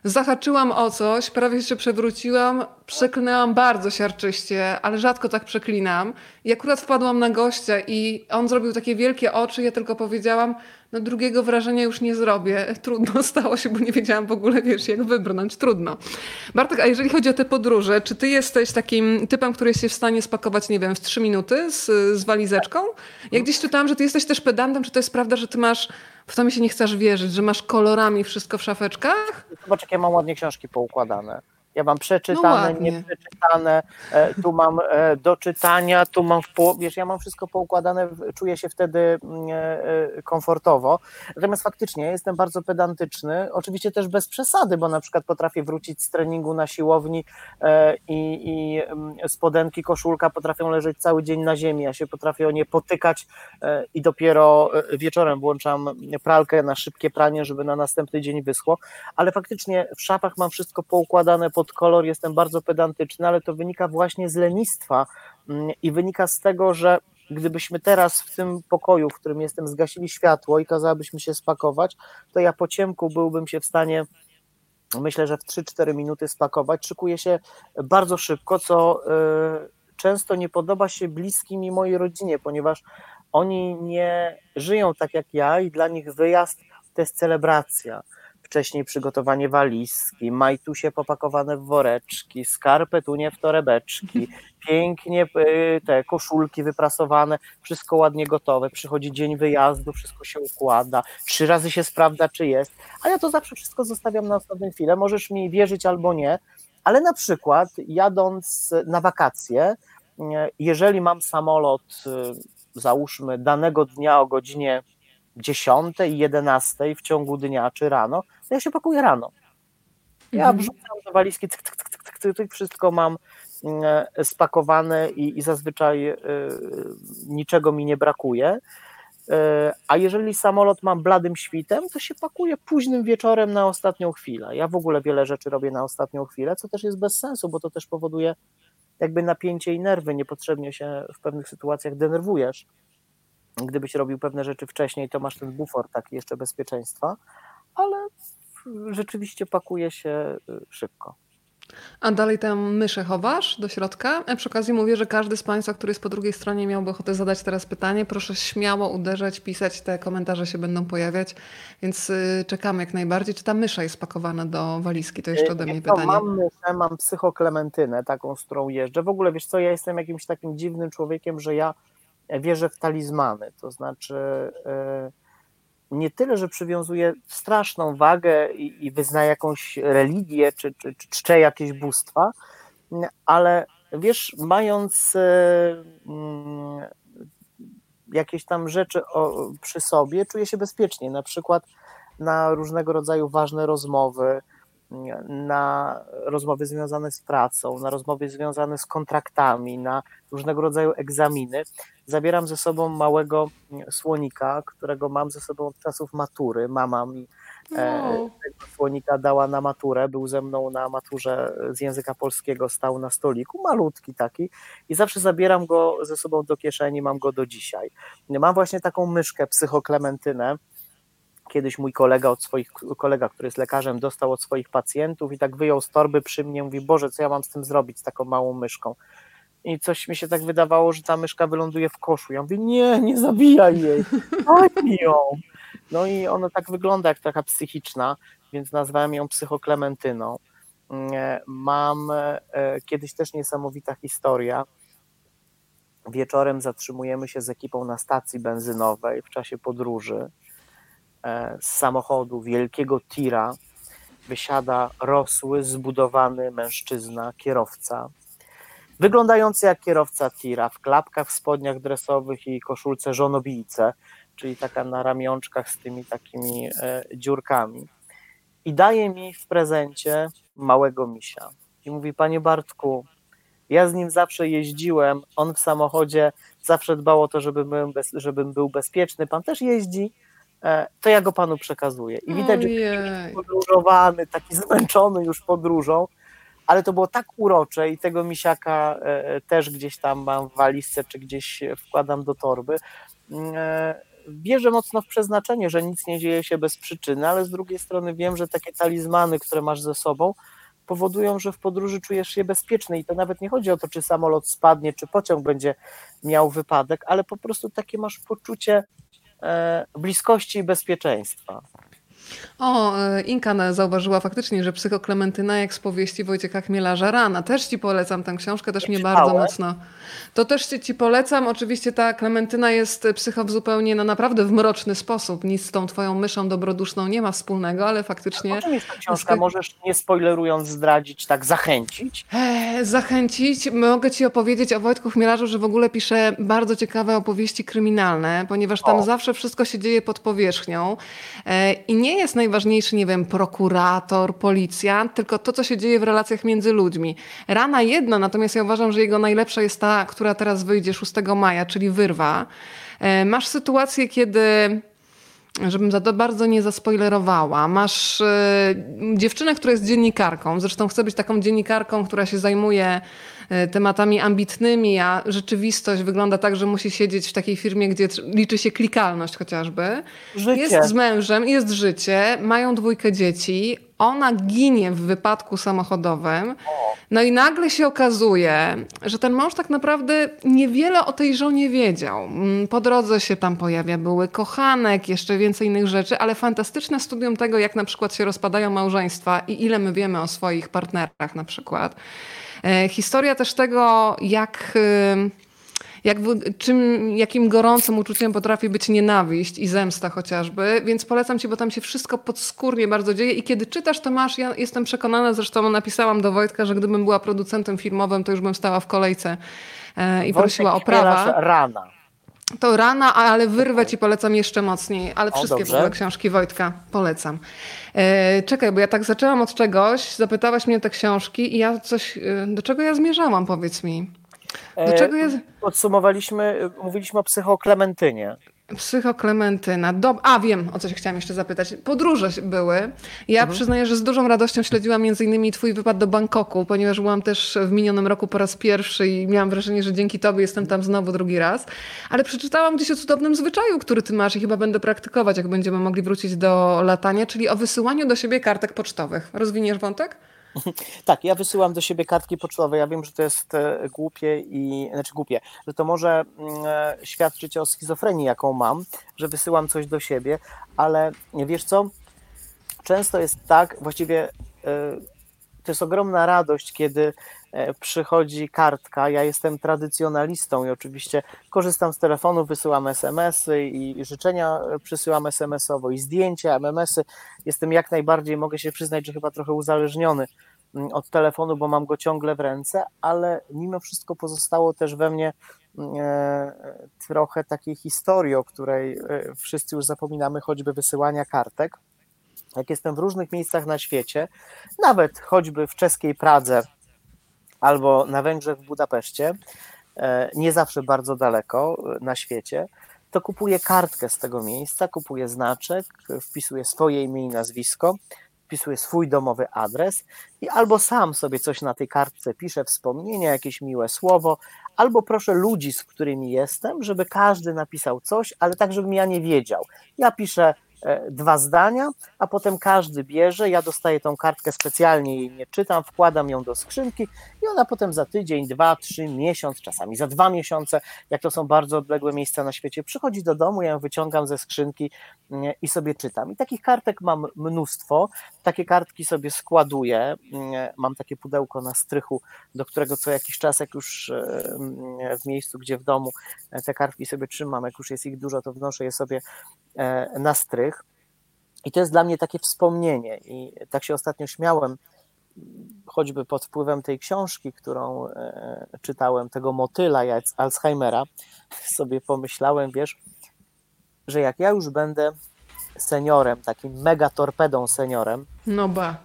Zahaczyłam o coś, prawie się przewróciłam, przeklnęłam bardzo siarczyście, ale rzadko tak przeklinam. I akurat wpadłam na gościa i on zrobił takie wielkie oczy, ja tylko powiedziałam, no drugiego wrażenia już nie zrobię. Trudno stało się, bo nie wiedziałam w ogóle, wiesz, jak wybrnąć. Trudno. Bartek, a jeżeli chodzi o te podróże, czy ty jesteś takim typem, który jest się w stanie spakować, nie wiem, w trzy minuty z, z walizeczką? Ja gdzieś czytałam, że ty jesteś też pedantem, czy to jest prawda, że ty masz, w to mi się nie chcesz wierzyć, że masz kolorami wszystko w szafeczkach? Zobacz, jakie mam ładnie książki poukładane. Ja mam przeczytane, no nieprzeczytane, e, tu mam e, do czytania, tu mam w wiesz, ja mam wszystko poukładane, czuję się wtedy mm, e, komfortowo. Natomiast faktycznie jestem bardzo pedantyczny, oczywiście też bez przesady, bo na przykład potrafię wrócić z treningu na siłowni i, i mm, spodenki, koszulka potrafią leżeć cały dzień na ziemi, ja się potrafię o nie potykać i dopiero wieczorem włączam pralkę na szybkie pranie, żeby na następny dzień wyschło, ale faktycznie w szafach mam wszystko poukładane pod pod kolor jestem bardzo pedantyczny, ale to wynika właśnie z lenistwa mm, i wynika z tego, że gdybyśmy teraz w tym pokoju, w którym jestem, zgasili światło i kazałabyśmy się spakować, to ja po ciemku byłbym się w stanie myślę, że w 3-4 minuty spakować. Szykuję się bardzo szybko, co y, często nie podoba się bliskim i mojej rodzinie, ponieważ oni nie żyją tak jak ja i dla nich wyjazd to jest celebracja wcześniej przygotowanie walizki, majtusie popakowane w woreczki, skarpetunie w torebeczki, pięknie y, te koszulki wyprasowane, wszystko ładnie gotowe, przychodzi dzień wyjazdu, wszystko się układa, trzy razy się sprawdza, czy jest, a ja to zawsze wszystko zostawiam na ostatnią chwilę, możesz mi wierzyć albo nie, ale na przykład jadąc na wakacje, y, jeżeli mam samolot, y, załóżmy danego dnia o godzinie 10 i 11 w ciągu dnia czy rano, to ja się pakuję rano. Ja mhm. wrzucam do walizki, wszystko mam mm, spakowane i, i zazwyczaj y, niczego mi nie brakuje. Y, a jeżeli samolot mam bladym świtem, to się pakuje późnym wieczorem na ostatnią chwilę. Ja w ogóle wiele rzeczy robię na ostatnią chwilę, co też jest bez sensu, bo to też powoduje jakby napięcie i nerwy. Niepotrzebnie się w pewnych sytuacjach denerwujesz gdybyś robił pewne rzeczy wcześniej, to masz ten bufor taki jeszcze bezpieczeństwa, ale rzeczywiście pakuje się y, szybko. A dalej tam myszę chowasz do środka? A przy okazji mówię, że każdy z Państwa, który jest po drugiej stronie miałby ochotę zadać teraz pytanie, proszę śmiało uderzać, pisać, te komentarze się będą pojawiać, więc y, czekamy jak najbardziej. Czy ta mysza jest pakowana do walizki? To jeszcze ode mnie pytanie. Mam myszę, mam psychoklementynę, taką, z którą jeżdżę. W ogóle wiesz co, ja jestem jakimś takim dziwnym człowiekiem, że ja wierzę w talizmany, to znaczy e, nie tyle, że przywiązuje straszną wagę i, i jakąś religię, czy, czy, czy czcze jakieś bóstwa, ale wiesz, mając e, mm, jakieś tam rzeczy o, przy sobie, czuję się bezpiecznie. Na przykład na różnego rodzaju ważne rozmowy, na rozmowy związane z pracą, na rozmowy związane z kontraktami, na różnego rodzaju egzaminy. Zabieram ze sobą małego słonika, którego mam ze sobą od czasów matury. Mama mi e, tego słonika dała na maturę, był ze mną na maturze z języka polskiego, stał na stoliku, malutki taki i zawsze zabieram go ze sobą do kieszeni, mam go do dzisiaj. Mam właśnie taką myszkę, psychoklementynę, kiedyś mój kolega od swoich, kolega, który jest lekarzem, dostał od swoich pacjentów i tak wyjął z torby przy mnie, mówi, Boże, co ja mam z tym zrobić, z taką małą myszką. I coś mi się tak wydawało, że ta myszka wyląduje w koszu. Ja mówię, nie, nie zabijaj jej, daj ją. No i ona tak wygląda jak taka psychiczna, więc nazwałem ją psychoklementyną. Mam e, kiedyś też niesamowita historia. Wieczorem zatrzymujemy się z ekipą na stacji benzynowej w czasie podróży E, z samochodu wielkiego tira wysiada rosły, zbudowany mężczyzna, kierowca, wyglądający jak kierowca tira, w klapkach, w spodniach dresowych i koszulce żonobijce, czyli taka na ramionczkach z tymi takimi e, dziurkami. I daje mi w prezencie małego misia. I mówi, panie Bartku, ja z nim zawsze jeździłem, on w samochodzie zawsze dbał o to, żebym, bez, żebym był bezpieczny. Pan też jeździ? E, to ja go panu przekazuję. I widać, Ojej. że podróżowany, taki zmęczony już podróżą, ale to było tak urocze i tego misiaka e, też gdzieś tam mam w walizce, czy gdzieś wkładam do torby. Mm, e, wierzę mocno w przeznaczenie, że nic nie dzieje się bez przyczyny, ale z drugiej strony wiem, że takie talizmany, które masz ze sobą, powodują, że w podróży czujesz się bezpieczny i to nawet nie chodzi o to, czy samolot spadnie, czy pociąg będzie miał wypadek, ale po prostu takie masz poczucie E, bliskości i bezpieczeństwa. O, e, Inka zauważyła faktycznie, że Psychoklementyna jak z powieści Wojciecha Chmielarza Rana. Też ci polecam tę książkę, też mnie bardzo mocno. To też ci polecam. Oczywiście ta Klementyna jest psycho w zupełnie, no naprawdę w mroczny sposób. Nic z tą twoją myszą dobroduszną nie ma wspólnego, ale faktycznie... A czym jest ta książka? Możesz nie spoilerując zdradzić, tak zachęcić? Eee, zachęcić? Mogę ci opowiedzieć o Wojtku Chmielarzu, że w ogóle pisze bardzo ciekawe opowieści kryminalne, ponieważ tam o. zawsze wszystko się dzieje pod powierzchnią eee, i nie jest najważniejszy, nie wiem, prokurator, policjant, tylko to, co się dzieje w relacjach między ludźmi. Rana jedna, natomiast ja uważam, że jego najlepsza jest ta, która teraz wyjdzie 6 maja, czyli Wyrwa. E, masz sytuację, kiedy żebym za to bardzo nie zaspoilerowała. Masz y, dziewczynę, która jest dziennikarką. Zresztą chce być taką dziennikarką, która się zajmuje y, tematami ambitnymi, a rzeczywistość wygląda tak, że musi siedzieć w takiej firmie, gdzie liczy się klikalność chociażby. Życie. Jest z mężem, jest życie, mają dwójkę dzieci. Ona ginie w wypadku samochodowym. No i nagle się okazuje, że ten mąż tak naprawdę niewiele o tej żonie wiedział. Mm, po drodze się tam pojawia były kochanek, jeszcze więcej innych rzeczy, ale fantastyczne studium tego, jak na przykład się rozpadają małżeństwa i ile my wiemy o swoich partnerach na przykład. E, historia też tego, jak jak, czym, jakim gorącym uczuciem potrafi być nienawiść i zemsta chociażby, więc polecam ci, bo tam się wszystko podskórnie bardzo dzieje i kiedy czytasz, to masz, ja jestem przekonana, zresztą napisałam do Wojtka, że gdybym była producentem filmowym, to już bym stała w kolejce e, i Wojtek prosiła o prawa. Rana. To rana, ale wyrwę ci polecam jeszcze mocniej, ale wszystkie o, książki Wojtka polecam. E, czekaj, bo ja tak zaczęłam od czegoś, zapytałaś mnie te książki i ja coś, e, do czego ja zmierzałam, powiedz mi. E, jest... Podsumowaliśmy, mówiliśmy o psychoklementynie. Psychoklementyna. Dob A, wiem, o co się chciałam jeszcze zapytać. Podróże były. Ja mhm. przyznaję, że z dużą radością śledziłam między innymi twój wypad do Bangkoku, ponieważ byłam też w minionym roku po raz pierwszy i miałam wrażenie, że dzięki tobie jestem tam znowu drugi raz. Ale przeczytałam gdzieś o cudownym zwyczaju, który ty masz i chyba będę praktykować, jak będziemy mogli wrócić do latania, czyli o wysyłaniu do siebie kartek pocztowych. Rozwiniesz wątek? Tak, ja wysyłam do siebie kartki pocztowe. Ja wiem, że to jest e, głupie i znaczy głupie, że to może mm, e, świadczyć o schizofrenii, jaką mam, że wysyłam coś do siebie, ale wiesz co? Często jest tak, właściwie e, to jest ogromna radość, kiedy przychodzi kartka. Ja jestem tradycjonalistą i oczywiście korzystam z telefonu, wysyłam SMS-y i życzenia przysyłam SMS-owo i zdjęcia, MMS-y. Jestem jak najbardziej, mogę się przyznać, że chyba trochę uzależniony od telefonu, bo mam go ciągle w ręce, ale mimo wszystko pozostało też we mnie e, trochę takiej historii, o której e, wszyscy już zapominamy, choćby wysyłania kartek. Jak jestem w różnych miejscach na świecie, nawet choćby w czeskiej Pradze albo na Węgrzech w Budapeszcie, e, nie zawsze bardzo daleko na świecie, to kupuję kartkę z tego miejsca, kupuję znaczek, wpisuję swoje imię i nazwisko, wpisuję swój domowy adres i albo sam sobie coś na tej kartce piszę, wspomnienia, jakieś miłe słowo, albo proszę ludzi, z którymi jestem, żeby każdy napisał coś, ale tak, żebym ja nie wiedział. Ja piszę E, dwa zdania, a potem każdy bierze. Ja dostaję tą kartkę specjalnie jej nie czytam, wkładam ją do skrzynki ona potem za tydzień, dwa, trzy, miesiąc, czasami za dwa miesiące, jak to są bardzo odległe miejsca na świecie, przychodzi do domu, ja ją wyciągam ze skrzynki mm, i sobie czytam. I takich kartek mam mnóstwo. Takie kartki sobie składuję. Mm, mam takie pudełko na strychu, do którego co jakiś czas, jak już e, mm, w miejscu, gdzie w domu e, te kartki sobie trzymam, jak już jest ich dużo, to wnoszę je sobie na strych i to jest dla mnie takie wspomnienie. I tak się ostatnio śmiałem, choćby pod wpływem tej książki, którą e, czytałem, tego motyla Alzheimera, sobie pomyślałem, wiesz, że jak ja już będę seniorem, takim mega torpedą seniorem, no ba.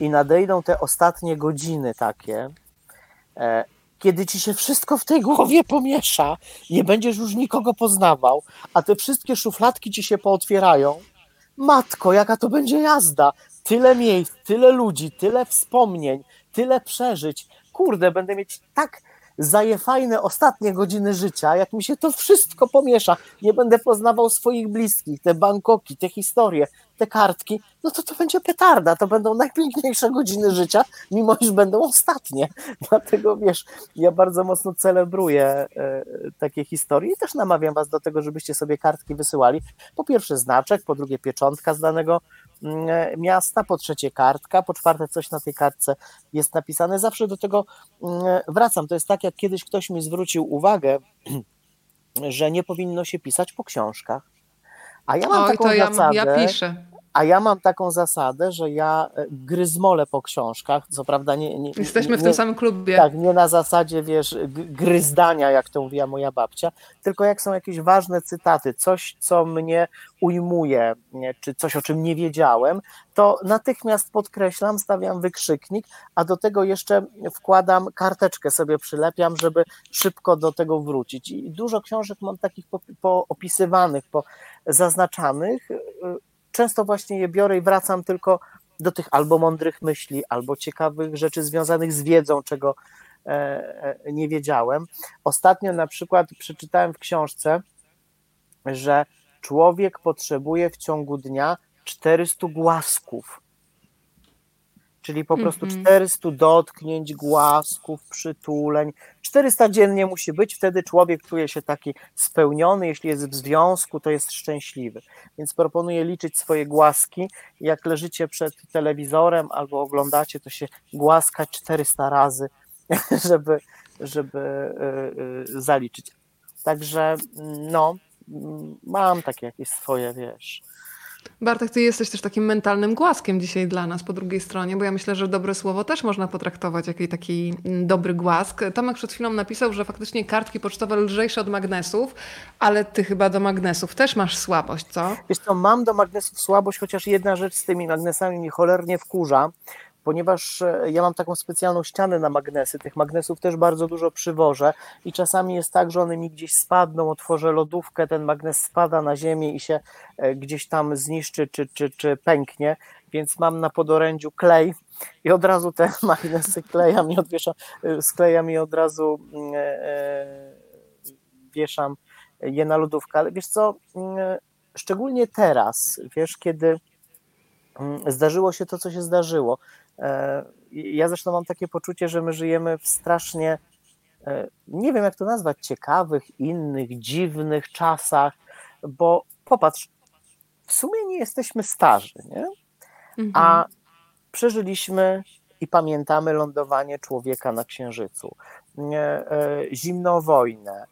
i nadejdą te ostatnie godziny takie, e, kiedy ci się wszystko w tej głowie pomiesza, nie będziesz już nikogo poznawał, a te wszystkie szufladki ci się pootwierają, matko, jaka to będzie jazda. Tyle miejsc, tyle ludzi, tyle wspomnień, tyle przeżyć. Kurde, będę mieć tak zajefajne ostatnie godziny życia, jak mi się to wszystko pomiesza. Nie będę poznawał swoich bliskich, te Bangkoki, te historie, te kartki, no to to będzie petarda, to będą najpiękniejsze godziny życia, mimo iż będą ostatnie. Dlatego wiesz, ja bardzo mocno celebruję e, takie historie i też namawiam was do tego, żebyście sobie kartki wysyłali. Po pierwsze znaczek, po drugie pieczątka z danego mm, e, miasta, po trzecie kartka, po czwarte coś na tej kartce jest napisane. Zawsze do tego mm, wracam. To jest tak, jak kiedyś ktoś mi zwrócił uwagę, że nie powinno się pisać po książkach a ja mam Oj, taką to zasadę. Ja, ja piszę. A ja mam taką zasadę, że ja e, gryzmolę po książkach, co prawda nie... nie Jesteśmy w nie, tym samym klubie. Tak, nie na zasadzie, wiesz, gryzdania, jak to mówiła moja babcia, tylko jak są jakieś ważne cytaty, coś, co mnie ujmuje, czy coś, o czym nie wiedziałem, to natychmiast podkreślam, stawiam wykrzyknik, a do tego jeszcze wkładam karteczkę, sobie przylepiam, żeby szybko do tego wrócić. I dużo książek mam takich poopisywanych, po zaznaczanych, często właśnie je biorę i wracam tylko do tych albo mądrych myśli, albo ciekawych rzeczy związanych z wiedzą, czego e, e, nie wiedziałem. Ostatnio na przykład przeczytałem w książce, że człowiek potrzebuje w ciągu dnia 400 głasków czyli po prostu 400 mhm. dotknięć, głasków, przytuleń. 400 dziennie musi być, wtedy człowiek czuje się taki spełniony, jeśli jest w związku, to jest szczęśliwy. Więc proponuję liczyć swoje głaski. Jak leżycie przed telewizorem albo oglądacie, to się głaskać 400 razy, żeby, żeby yy, zaliczyć. Także no, mam takie jakieś swoje, wiesz, Bartek, ty jesteś też takim mentalnym głaskiem dzisiaj dla nas po drugiej stronie, bo ja myślę, że dobre słowo też można potraktować jako taki mm, dobry głask. Tomek przed chwilą napisał, że faktycznie kartki pocztowe lżejsze od magnesów, ale ty chyba do magnesów też masz słabość, co? Wiesz co, mam do magnesów słabość, chociaż jedna rzecz z tymi magnesami mi cholernie wkurza, ponieważ e, ja mam taką specjalną ścianę na magnesy, tych magnesów też bardzo dużo przywożę i czasami jest tak, że one mi gdzieś spadną, otworzę lodówkę, ten magnes spada na ziemię i się e, gdzieś tam zniszczy czy, czy, czy pęknie, więc mam na podorędziu klej i od razu te magnesy klejam i odwieszam, e, sklejam i od razu mm, wieszam je na lodówkę, ale wiesz co, mm, szczególnie teraz, wiesz, kiedy mm, zdarzyło się to, co się zdarzyło, ja zresztą mam takie poczucie, że my żyjemy w strasznie, e, nie wiem jak to nazwać, ciekawych, innych, dziwnych czasach, bo popatrz, w sumie nie jesteśmy starzy, nie? A mhm. przeżyliśmy i pamiętamy lądowanie człowieka na Księżycu, zimną wojnę,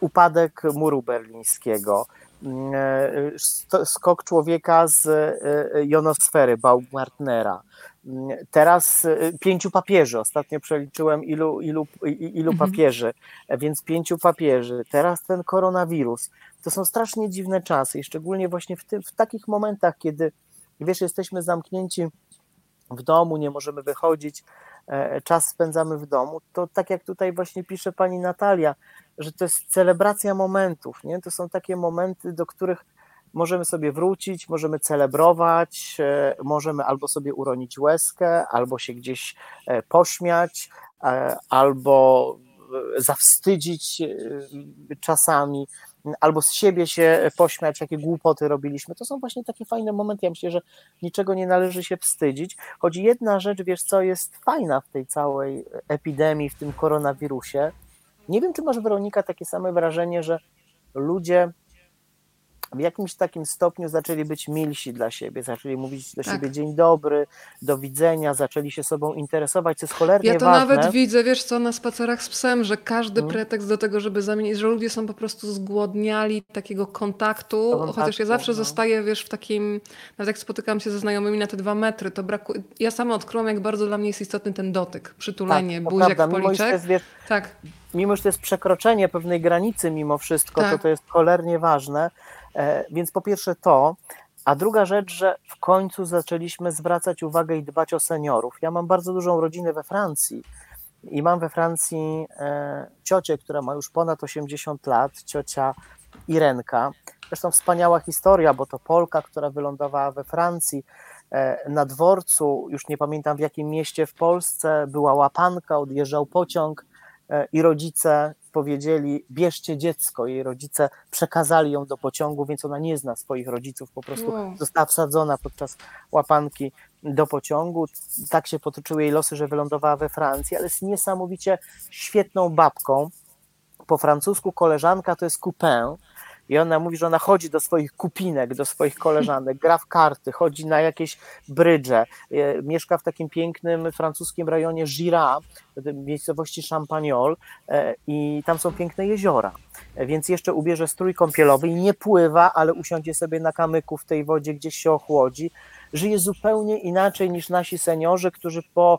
upadek muru berlińskiego, skok człowieka z jonosfery Baumgartnera, Teraz pięciu papieży, ostatnio przeliczyłem ilu, ilu, ilu mhm. papieży, więc pięciu papieży. Teraz ten koronawirus. To są strasznie dziwne czasy i szczególnie właśnie w, tym, w takich momentach, kiedy wiesz, jesteśmy zamknięci w domu, nie możemy wychodzić, e, czas spędzamy w domu, to tak jak tutaj właśnie pisze pani Natalia, że to jest celebracja momentów, nie? To są takie momenty, do których możemy sobie wrócić, możemy celebrować, e, możemy albo sobie uronić łezkę, albo się gdzieś e, pośmiać, e, albo zawstydzić czasami, albo z siebie się pośmiać, jakie głupoty robiliśmy. To są właśnie takie fajne momenty. Ja myślę, że niczego nie należy się wstydzić. Choć jedna rzecz, wiesz co, jest fajna w tej całej epidemii, w tym koronawirusie. Nie wiem, czy masz, Weronika, takie same wrażenie, że ludzie w jakimś takim stopniu zaczęli być milsi dla siebie, zaczęli mówić do tak. siebie dzień dobry, do widzenia, zaczęli się sobą interesować, co jest cholernie Ja to ważne. nawet widzę, wiesz co, na spacerach z psem, że każdy hmm. pretekst do tego, żeby zamienić, że ludzie są po prostu zgłodniali takiego kontaktu, kontaktu chociaż ja zawsze no. zostaję, wiesz, w takim, nawet jak spotykam się ze znajomymi na te dwa metry, to brakuje, ja sama odkryłam, jak bardzo dla mnie jest istotny ten dotyk, przytulenie, tak, buziak prawda. policzek. Mimo, wiesz, tak. mimo, że to jest przekroczenie pewnej granicy mimo wszystko, tak. to to jest cholernie ważne, więc po pierwsze to, a druga rzecz, że w końcu zaczęliśmy zwracać uwagę i dbać o seniorów. Ja mam bardzo dużą rodzinę we Francji i mam we Francji e, ciocię, która ma już ponad 80 lat, ciocia Irenka. Zresztą wspaniała historia, bo to Polka, która wylądowała we Francji e, na dworcu, już nie pamiętam w jakim mieście w Polsce, była łapanka, odjeżdżał pociąg i rodzice powiedzieli, bierzcie dziecko. Jej rodzice przekazali ją do pociągu, więc ona nie zna swoich rodziców, po prostu została wsadzona podczas łapanki do pociągu. Tak się potoczyły jej losy, że wylądowała we Francji, ale jest niesamowicie świetną babką. Po francusku koleżanka to jest coupin, i ona mówi, że ona chodzi do swoich kupinek, do swoich koleżanek, gra w karty, chodzi na jakieś brydże, e, mieszka w takim pięknym francuskim rejonie Gira, miejscowości Champagnol e, i tam są piękne jeziora. E, więc jeszcze ubierze strój kąpielowy i nie pływa, ale usiądzie sobie na kamyku w tej wodzie, gdzieś się ochłodzi żyje zupełnie inaczej niż nasi seniorzy, którzy po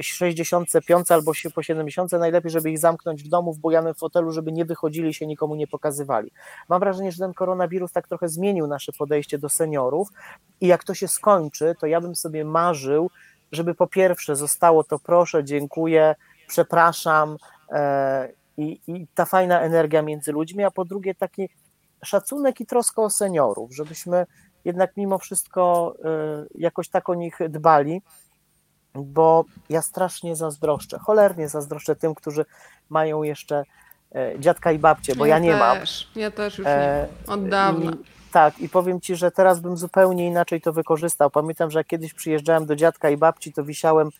65 albo po 70 najlepiej, żeby ich zamknąć w domu w bujanym fotelu, żeby nie wychodzili się nikomu nie pokazywali. Mam wrażenie, że ten koronawirus tak trochę zmienił nasze podejście do seniorów i jak to się skończy, to ja bym sobie marzył, żeby po pierwsze zostało to proszę, dziękuję, przepraszam e, i, i ta fajna energia między ludźmi, a po drugie taki szacunek i troska o seniorów, żebyśmy jednak mimo wszystko y, jakoś tak o nich dbali, bo ja strasznie zazdroszczę, cholernie zazdroszczę tym, którzy mają jeszcze e, dziadka i babcie, bo ja, ja nie też, mam. Ja też już nie, od dawna. I, tak, i powiem Ci, że teraz bym zupełnie inaczej to wykorzystał. Pamiętam, że jak kiedyś przyjeżdżałem do dziadka i babci, to wisiałem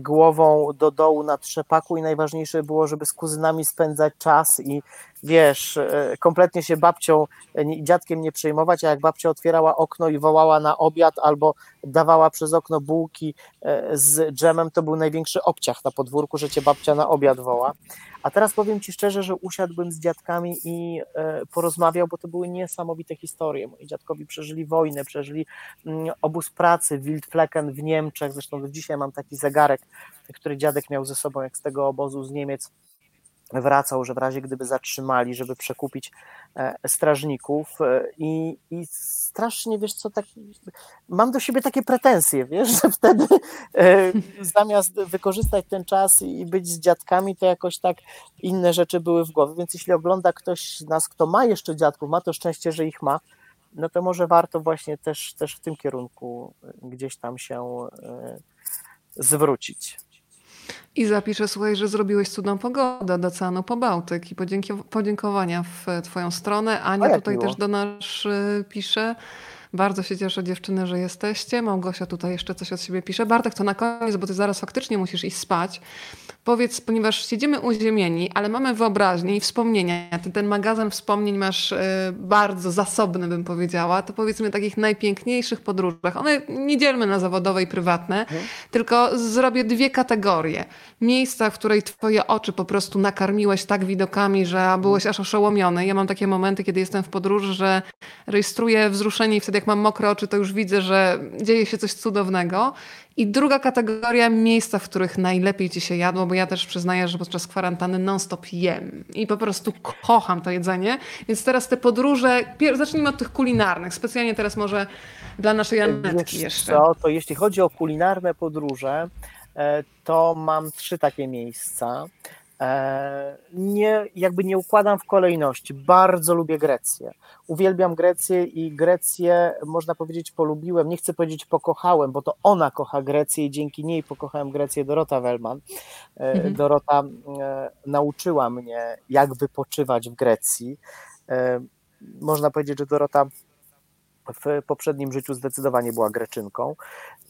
głową do dołu na trzepaku i najważniejsze było, żeby z kuzynami spędzać czas i wiesz, e, kompletnie się babcią, e, dziadkiem nie przejmować, a jak babcia otwierała okno i wołała na obiad albo dawała przez okno bułki e, z dżemem, to był największy obciach na podwórku, że cię babcia na obiad woła. A teraz powiem Ci szczerze, że usiadłbym z dziadkami i porozmawiał, bo to były niesamowite historie. Moi dziadkowie przeżyli wojnę, przeżyli mm, obóz pracy Wildflecken w Niemczech, zresztą do dzisiaj mam taki zegarek, który dziadek miał ze sobą, jak z tego obozu z Niemiec wracał, że w razie gdyby zatrzymali, żeby przekupić e, strażników e, i, i strasznie, wiesz co, tak, mam do siebie takie pretensje, wiesz, że wtedy e, zamiast wykorzystać ten czas i być z dziadkami, to jakoś tak inne rzeczy były w głowie, więc jeśli ogląda ktoś nas, kto ma jeszcze dziadków, ma to szczęście, że ich ma, no to może warto właśnie też, też w tym kierunku gdzieś tam się zwrócić. I zapiszę, słuchaj, że zrobiłeś cudną pogodę do Oceanu po Bałtyk i podziękowania w Twoją stronę. Ania tutaj miło. też do nas y, pisze. Bardzo się cieszę dziewczyny, że jesteście. Małgosia tutaj jeszcze coś od siebie pisze. Bartek, to na koniec, bo ty zaraz faktycznie musisz iść spać. Powiedz, ponieważ siedzimy uziemieni, ale mamy wyobraźnię i wspomnienia, ty ten magazyn wspomnień masz y, bardzo zasobny, bym powiedziała, to powiedzmy takich najpiękniejszych podróżach. One nie dzielmy na zawodowe i prywatne, mhm. tylko zrobię dwie kategorie. Miejsca, w której twoje oczy po prostu nakarmiłeś tak widokami, że byłeś aż oszołomiony. Ja mam takie momenty, kiedy jestem w podróży, że rejestruję wzruszenie i wtedy jak mam mokre oczy, to już widzę, że dzieje się coś cudownego. I druga kategoria miejsca, w których najlepiej ci się jadło, bo ja też przyznaję, że podczas kwarantanny non-stop jem i po prostu kocham to jedzenie. Więc teraz te podróże, zacznijmy od tych kulinarnych, specjalnie teraz może dla naszej Janetki jeszcze. Co, to jeśli chodzi o kulinarne podróże, e, to mam trzy takie miejsca. E, nie, jakby nie układam w kolejności. Bardzo lubię Grecję. Uwielbiam Grecję i Grecję, można powiedzieć, polubiłem. Nie chcę powiedzieć pokochałem, bo to ona kocha Grecję i dzięki niej pokochałem Grecję Dorota Wellman. E, mhm. Dorota e, nauczyła mnie, jak wypoczywać w Grecji. Można powiedzieć, że Dorota w poprzednim życiu zdecydowanie była Greczynką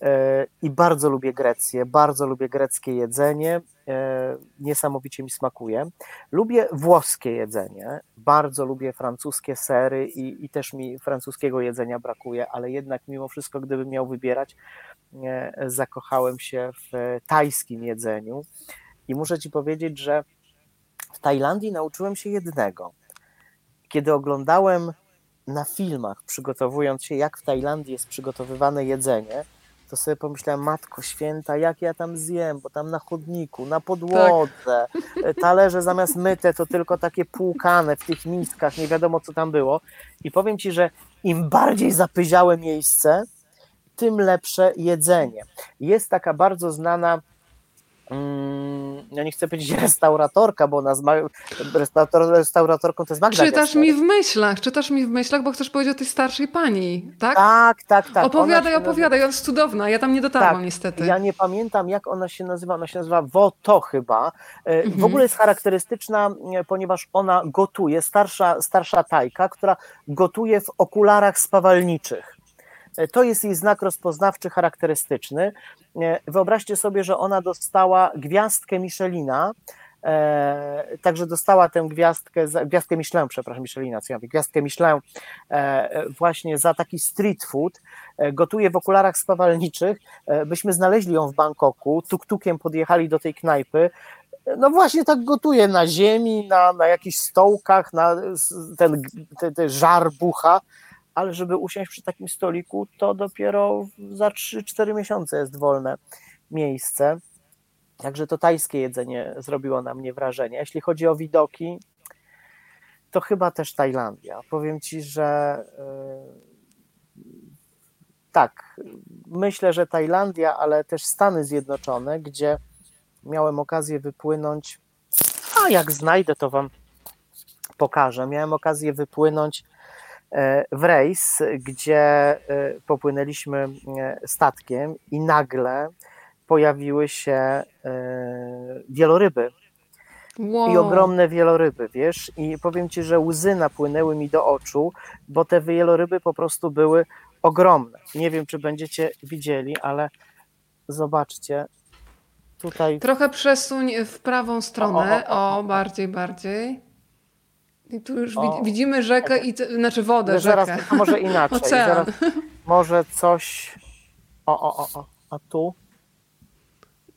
e, i bardzo lubię Grecję, bardzo lubię greckie jedzenie, e, niesamowicie mi smakuje. Lubię włoskie jedzenie, bardzo lubię francuskie sery i, i też mi francuskiego jedzenia brakuje, ale jednak mimo wszystko, gdybym miał wybierać, e, zakochałem się w tajskim jedzeniu i muszę Ci powiedzieć, że w Tajlandii nauczyłem się jednego. Kiedy oglądałem na filmach, przygotowując się, jak w Tajlandii jest przygotowywane jedzenie, to sobie pomyślałem, matko święta, jak ja tam zjem, bo tam na chodniku, na podłodze, tak. talerze zamiast myte to tylko takie płukane w tych miskach, nie wiadomo co tam było. I powiem Ci, że im bardziej zapyziałe miejsce, tym lepsze jedzenie. Jest taka bardzo znana ja nie chcę powiedzieć restauratorka, bo ona z restaurator, restauratorką to jest Magda Czytasz Gessler. mi w myślach, czytasz mi w myślach, bo chcesz powiedzieć o tej starszej pani, tak? Tak, tak, tak. Opowiadaj, opowiadaj, ona jest cudowna, ja tam nie dotarłam tak, niestety. Ja nie pamiętam jak ona się nazywa, ona się nazywa Woto chyba. E, mhm. W ogóle jest charakterystyczna, e, ponieważ ona gotuje, starsza, starsza tajka, która gotuje w okularach spawalniczych. E, to jest jej znak rozpoznawczy, charakterystyczny. E, wyobraźcie sobie, że ona dostała gwiazdkę Michelina, E, także dostała tę gwiazdkę, gwiazdkę Michelin, przepraszam, Michelina, co ja mówię, gwiazdkę Michelin e, właśnie za taki street food. E, gotuje w okularach spawalniczych. E, byśmy znaleźli ją w Bangkoku, tuk-tukiem podjechali do tej knajpy. No właśnie tak gotuje na ziemi, na, na jakichś stołkach, na ten, ten, ten żar bucha ale żeby usiąść przy takim stoliku, to dopiero za 3-4 miesiące jest wolne miejsce. Także to tajskie jedzenie zrobiło na mnie wrażenie. Jeśli chodzi o widoki, to chyba też Tajlandia. Powiem ci, że yy, tak, myślę, że Tajlandia, ale też Stany Zjednoczone, gdzie miałem okazję wypłynąć. A jak znajdę, to wam pokażę. Miałem okazję wypłynąć w rejs, gdzie e, popłynęliśmy e, statkiem i nagle pojawiły się e, wieloryby. Wow. I ogromne wieloryby, wiesz? I powiem ci, że łzy napłynęły mi do oczu, bo te wieloryby po prostu były ogromne. Nie wiem, czy będziecie widzieli, ale zobaczcie. Tutaj. Trochę przesuń w prawą stronę. O, o, o, o bardziej, bardziej. I tu już o, widzimy rzekę, i, znaczy wodę, zaraz, rzekę. A może inaczej. Zaraz, może coś... O, o, o, o, a tu?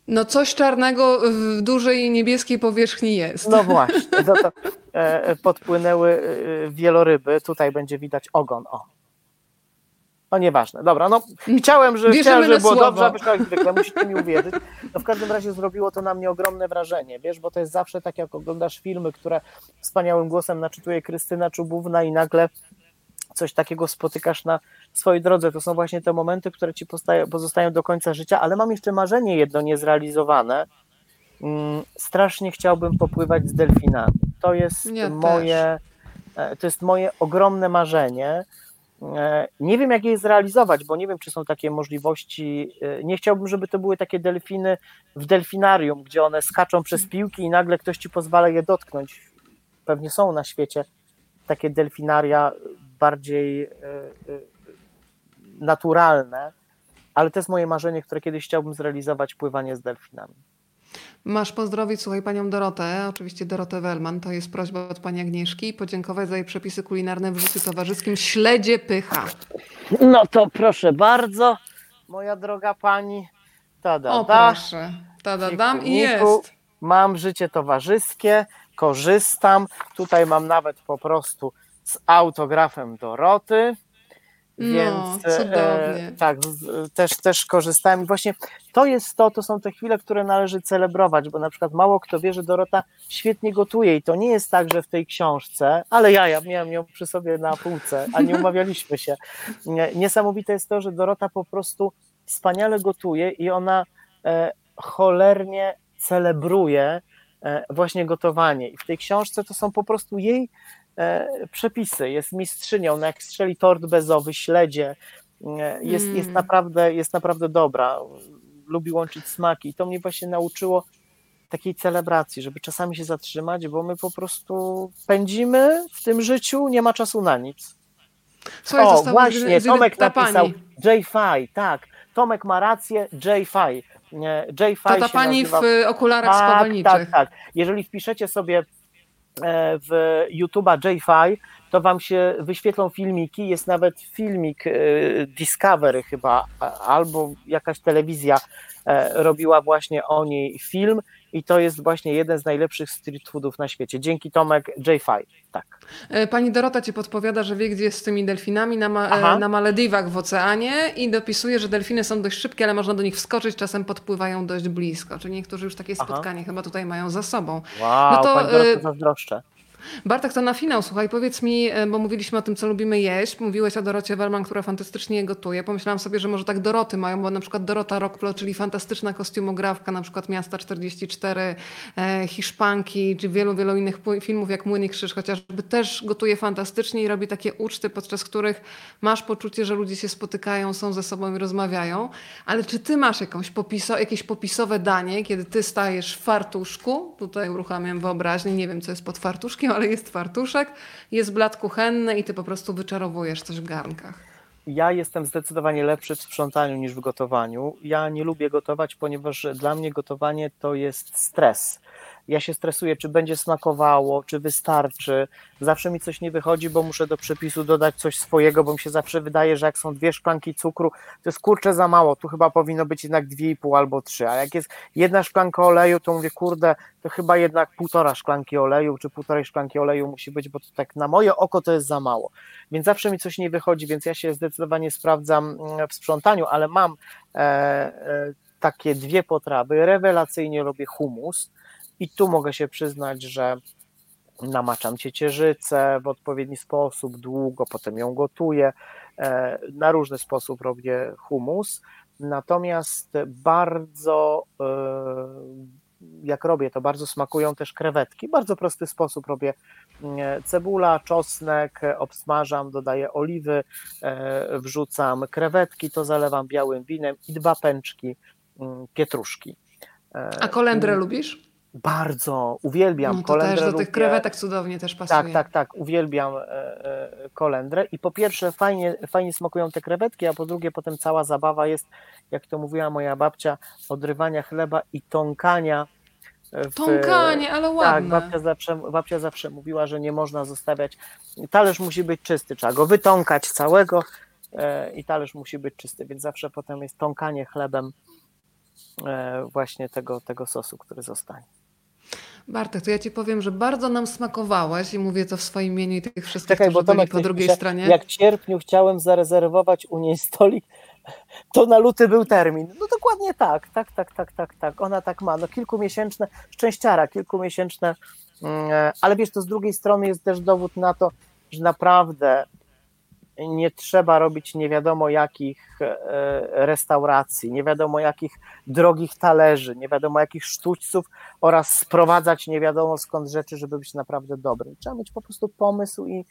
No coś czarnego w dużej niebieskiej powierzchni jest. No właśnie, to, e, podpłynęły e, wieloryby, tutaj będzie widać ogon, o. No nieważne, dobra, no chciałem, że, chciałem, żeby było słowo. dobrze, a jak zwykle, musicie mi uwierzyć. No w każdym razie zrobiło to na mnie ogromne wrażenie, wiesz, bo to jest zawsze tak, jak oglądasz filmy, które wspaniałym głosem naczytuje Krystyna Czubówna i nagle coś takiego spotykasz na swojej drodze. To są właśnie te momenty, które ci pozostają do końca życia, ale mam jeszcze marzenie jedno niezrealizowane. Mm, strasznie chciałbym popływać z delfinami. To jest ja moje, też. E, to jest moje ogromne marzenie. E, nie wiem, jak je zrealizować, bo nie wiem, czy są takie możliwości. E, nie chciałbym, żeby to były takie delfiny w delfinarium, gdzie one skaczą przez piłki i nagle ktoś ci pozwala je dotknąć. Pewnie są na świecie takie delfinaria bardziej e, naturalne, ale to jest moje marzenie, które kiedyś chciałbym zrealizować pływanie z delfinami. Masz pozdrowić, słuchaj, panią Dorotę, oczywiście Dorotę Wellman, to jest prośba od pani Agnieszki, podziękować za jej przepisy kulinarne w życiu towarzyskim Śledzie Pycha. No to proszę bardzo, moja droga pani. Tada, O da. proszę, tada dam i jest. Mam życie towarzyskie, korzystam. Tutaj mam nawet po prostu z autografem Doroty. No, Więc e, tak, też, też korzystałem. I właśnie to jest to, to są te chwile, które należy celebrować, bo na przykład mało kto wie, że Dorota świetnie gotuje i to nie jest tak, że w tej książce, ale ja, ja miałem ją przy sobie na półce, a nie umawialiśmy się. Nie- Niesamowite jest to, że Dorota po prostu wspaniale gotuje i ona e, cholernie celebruje e, właśnie gotowanie. I w tej książce to są po prostu jej przepisy. Jest mistrzynią, no jak strzeli tort bezowy, śledzie, e, jest, jest, Mm. naprawdę, jest naprawdę dobra. Lubi łączyć smaki i to mnie właśnie nauczyło takiej celebracji, żeby czasami się zatrzymać, bo my po prostu pędzimy w tym życiu, nie ma czasu na nic. Słuchaj, o, właśnie, Tomek napisał. J-Fi, tak. Tomek ma rację, J-Fi. J-Fi To ta pani nazywa... w okularach tak, spawalniczych. tak, tak. Jeżeli wpiszecie sobie e, w YouTube'a J-Fi, to wam się wyświetlą filmiki. Jest nawet filmik e, Discovery chyba, albo jakaś telewizja e, robiła właśnie o niej film i to jest właśnie jeden z najlepszych street foodów na świecie. Dzięki Tomek J-Fi. Tak. E, Pani Dorota ci podpowiada, że wie, gdzie jest z tymi delfinami na, ma- e, na Malediwach w oceanie i dopisuje, że delfiny są dość szybkie, ale można do nich wskoczyć, czasem podpływają dość blisko. Czyli niektórzy już takie Aha. spotkanie chyba tutaj mają za sobą. Wow, No to, pani Dorota e, zazdroszczę. Bartek, to na finał, słuchaj, powiedz mi, e, bo mówiliśmy o tym, co lubimy jeść. Mówiłeś o Dorocie Wellman, która fantastycznie gotuje. Pomyślałam sobie, że może tak Doroty mają, bo na przykład Dorota Rockplo, czyli fantastyczna kostiumografka, na przykład Miasta 44, e, Hiszpanki, czy wielu, wielu innych filmów, jak Młyn i Krzyż, chociażby też gotuje fantastycznie i robi takie uczty, podczas których masz poczucie, że ludzie się spotykają, są ze sobą i rozmawiają. Ale czy ty masz jakąś popiso, jakieś popisowe danie, kiedy ty stajesz w fartuszku, tutaj uruchamiam wyobraźnię, nie wiem co jest pod fartuszkiem, ale jest fartuszek, jest blat kuchenny i ty po prostu wyczarowujesz coś w garnkach. Ja jestem zdecydowanie lepszy w sprzątaniu niż w gotowaniu. Ja nie lubię gotować, ponieważ dla mnie gotowanie to jest stres. Ja się stresuję, czy będzie smakowało, czy wystarczy. Zawsze mi coś nie wychodzi, bo muszę do przepisu dodać coś swojego, bo mi się zawsze wydaje, że jak są dwie szklanki cukru, to jest kurczę za mało. Tu chyba powinno być jednak dwie i pół albo trzy. A jak jest jedna szklanka oleju, to mówię, kurde, to chyba jednak półtora szklanki oleju, czy półtorej szklanki oleju musi być, bo to tak na moje oko to jest za mało więc zawsze mi coś nie wychodzi, więc ja się zdecydowanie sprawdzam mm, w sprzątaniu, ale mam e, e, takie dwie potrawy. Rewelacyjnie lubię humus i tu mogę się przyznać, że namaczam ciecierzycę w odpowiedni sposób, długo, potem ją gotuję. E, na różny sposób robię humus. Natomiast bardzo, e, jak robię, to bardzo smakują też krewetki. Bardzo prosty sposób robię e, cebula, czosnek, obsmażam, dodaję oliwy, wrzucam krewetki, to zalewam białym winem i dwa pęczki mm, pietruszki. A kolendrę i lubisz? Bardzo, uwielbiam No to kolendrę. też do lubię. tych krewetek cudownie też pasuje. Tak, tak, tak, uwielbiam e, e, kolendrę i po pierwsze fajnie, fajnie smakują te krewetki, a po drugie potem cała zabawa jest, jak to mówiła moja babcia, odrywania chleba i tąkania. W, Tąkanie, ale tak, ładne. babcia zawsze, babcia zawsze mówiła, że nie można zostawiać, talerz musi być czysty, trzeba go wytąkać całego e, i talerz musi być czysty, więc zawsze potem jest tąkanie chlebem właśnie tego, tego sosu, który zostanie. Bartek, to ja ci powiem, że bardzo nam smakowałeś i mówię to w swoim imieniu i tych wszystkich, Czekaj, bo Tomek po drugiej pisze, stronie. Jak w sierpniu chciałem zarezerwować u niej stolik, to na luty był termin. No dokładnie tak, tak, tak, tak, tak, tak. Ona tak ma. No kilkumiesięczne, szczęściara, kilkumiesięczne, mm, e, ale wiesz, to z drugiej strony jest też dowód na to, że naprawdę nie trzeba robić nie wiadomo jakich e, restauracji, nie wiadomo jakich drogich talerzy, nie wiadomo jakich sztućców oraz sprowadzać nie wiadomo skąd rzeczy, żeby być naprawdę dobrym. Trzeba mieć po prostu pomysł i,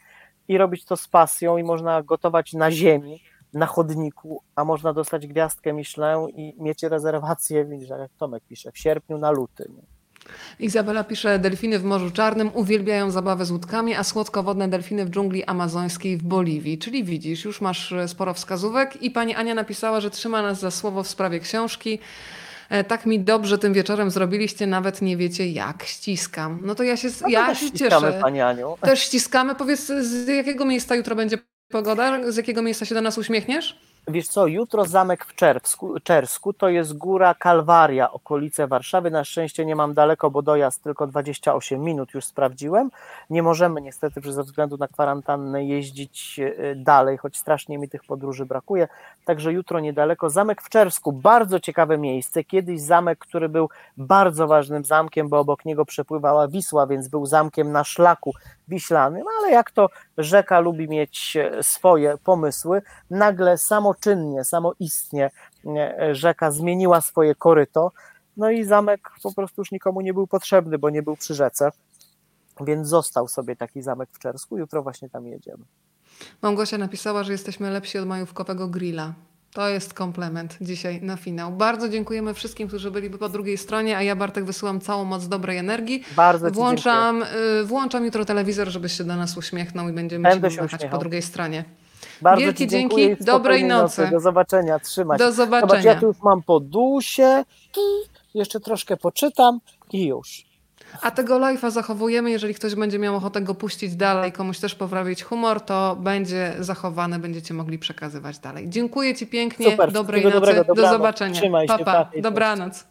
i robić to z pasją i można gotować na ziemi, na chodniku, a można dostać gwiazdkę Michelin i mieć rezerwację, jak Tomek pisze, w sierpniu na luty. Izabela pisze, delfiny w Morzu Czarnym uwielbiają zabawę z łódkami, a słodkowodne delfiny w dżungli amazońskiej w Boliwii. Czyli widzisz, już masz e, sporo wskazówek i pani Ania napisała, że trzyma nas za słowo w sprawie książki. E, tak mi dobrze tym wieczorem zrobiliście, nawet nie wiecie jak. Ściskam. No to ja się, No ja też się ściskamy, cieszę. Pani Aniu. Też ściskamy. Powiedz, z jakiego miejsca jutro będzie pogoda? Z jakiego miejsca się do nas uśmiechniesz? Wiesz co, jutro zamek w Czerwsku, Czersku, to jest góra Kalwaria, okolice Warszawy. Na szczęście nie mam daleko, bo dojazd tylko 28 minut, już sprawdziłem. Nie możemy niestety ze względu na kwarantannę jeździć e, dalej, choć strasznie mi tych podróży brakuje. Także jutro niedaleko. Zamek w Czersku, bardzo ciekawe miejsce. Kiedyś zamek, który był bardzo ważnym zamkiem, bo obok niego przepływała Wisła, więc był zamkiem na szlaku wiślanym, ale jak to rzeka lubi mieć e, swoje pomysły, nagle samoczynnie, samoistnie e, rzeka zmieniła swoje koryto, no i zamek po prostu już nikomu nie był potrzebny, bo nie był przy rzece, więc został sobie taki zamek w Czersku, jutro właśnie tam jedziemy. Małgosia napisała, że jesteśmy lepsi od majówkowego grilla. To jest komplement dzisiaj na finał. Bardzo dziękujemy wszystkim, którzy byli po drugiej stronie, a ja Bartek wysyłam całą moc dobrej energii. Bardzo Włączam, y, włączam jutro telewizor, żebyś się do nas uśmiechnął i będziemy Będę się machać po drugiej stronie. Bardzo Wielkie Ci dziękuję dzięki, dobrej spokojnej nocy. Do zobaczenia, trzymaj się. Do Zobacz, ja zobaczenia. tu już mam podusie, jeszcze troszkę poczytam i już. A tego live'a zachowujemy, jeżeli ktoś będzie miał ochotę go puścić dalej, komuś też poprawić humor, to będzie zachowane, będziecie mogli przekazywać dalej. Dziękuję Ci pięknie, Super, dobrej nocy, dobrego, do zobaczenia. Trzymaj się, pa, pa. pa, dobranoc.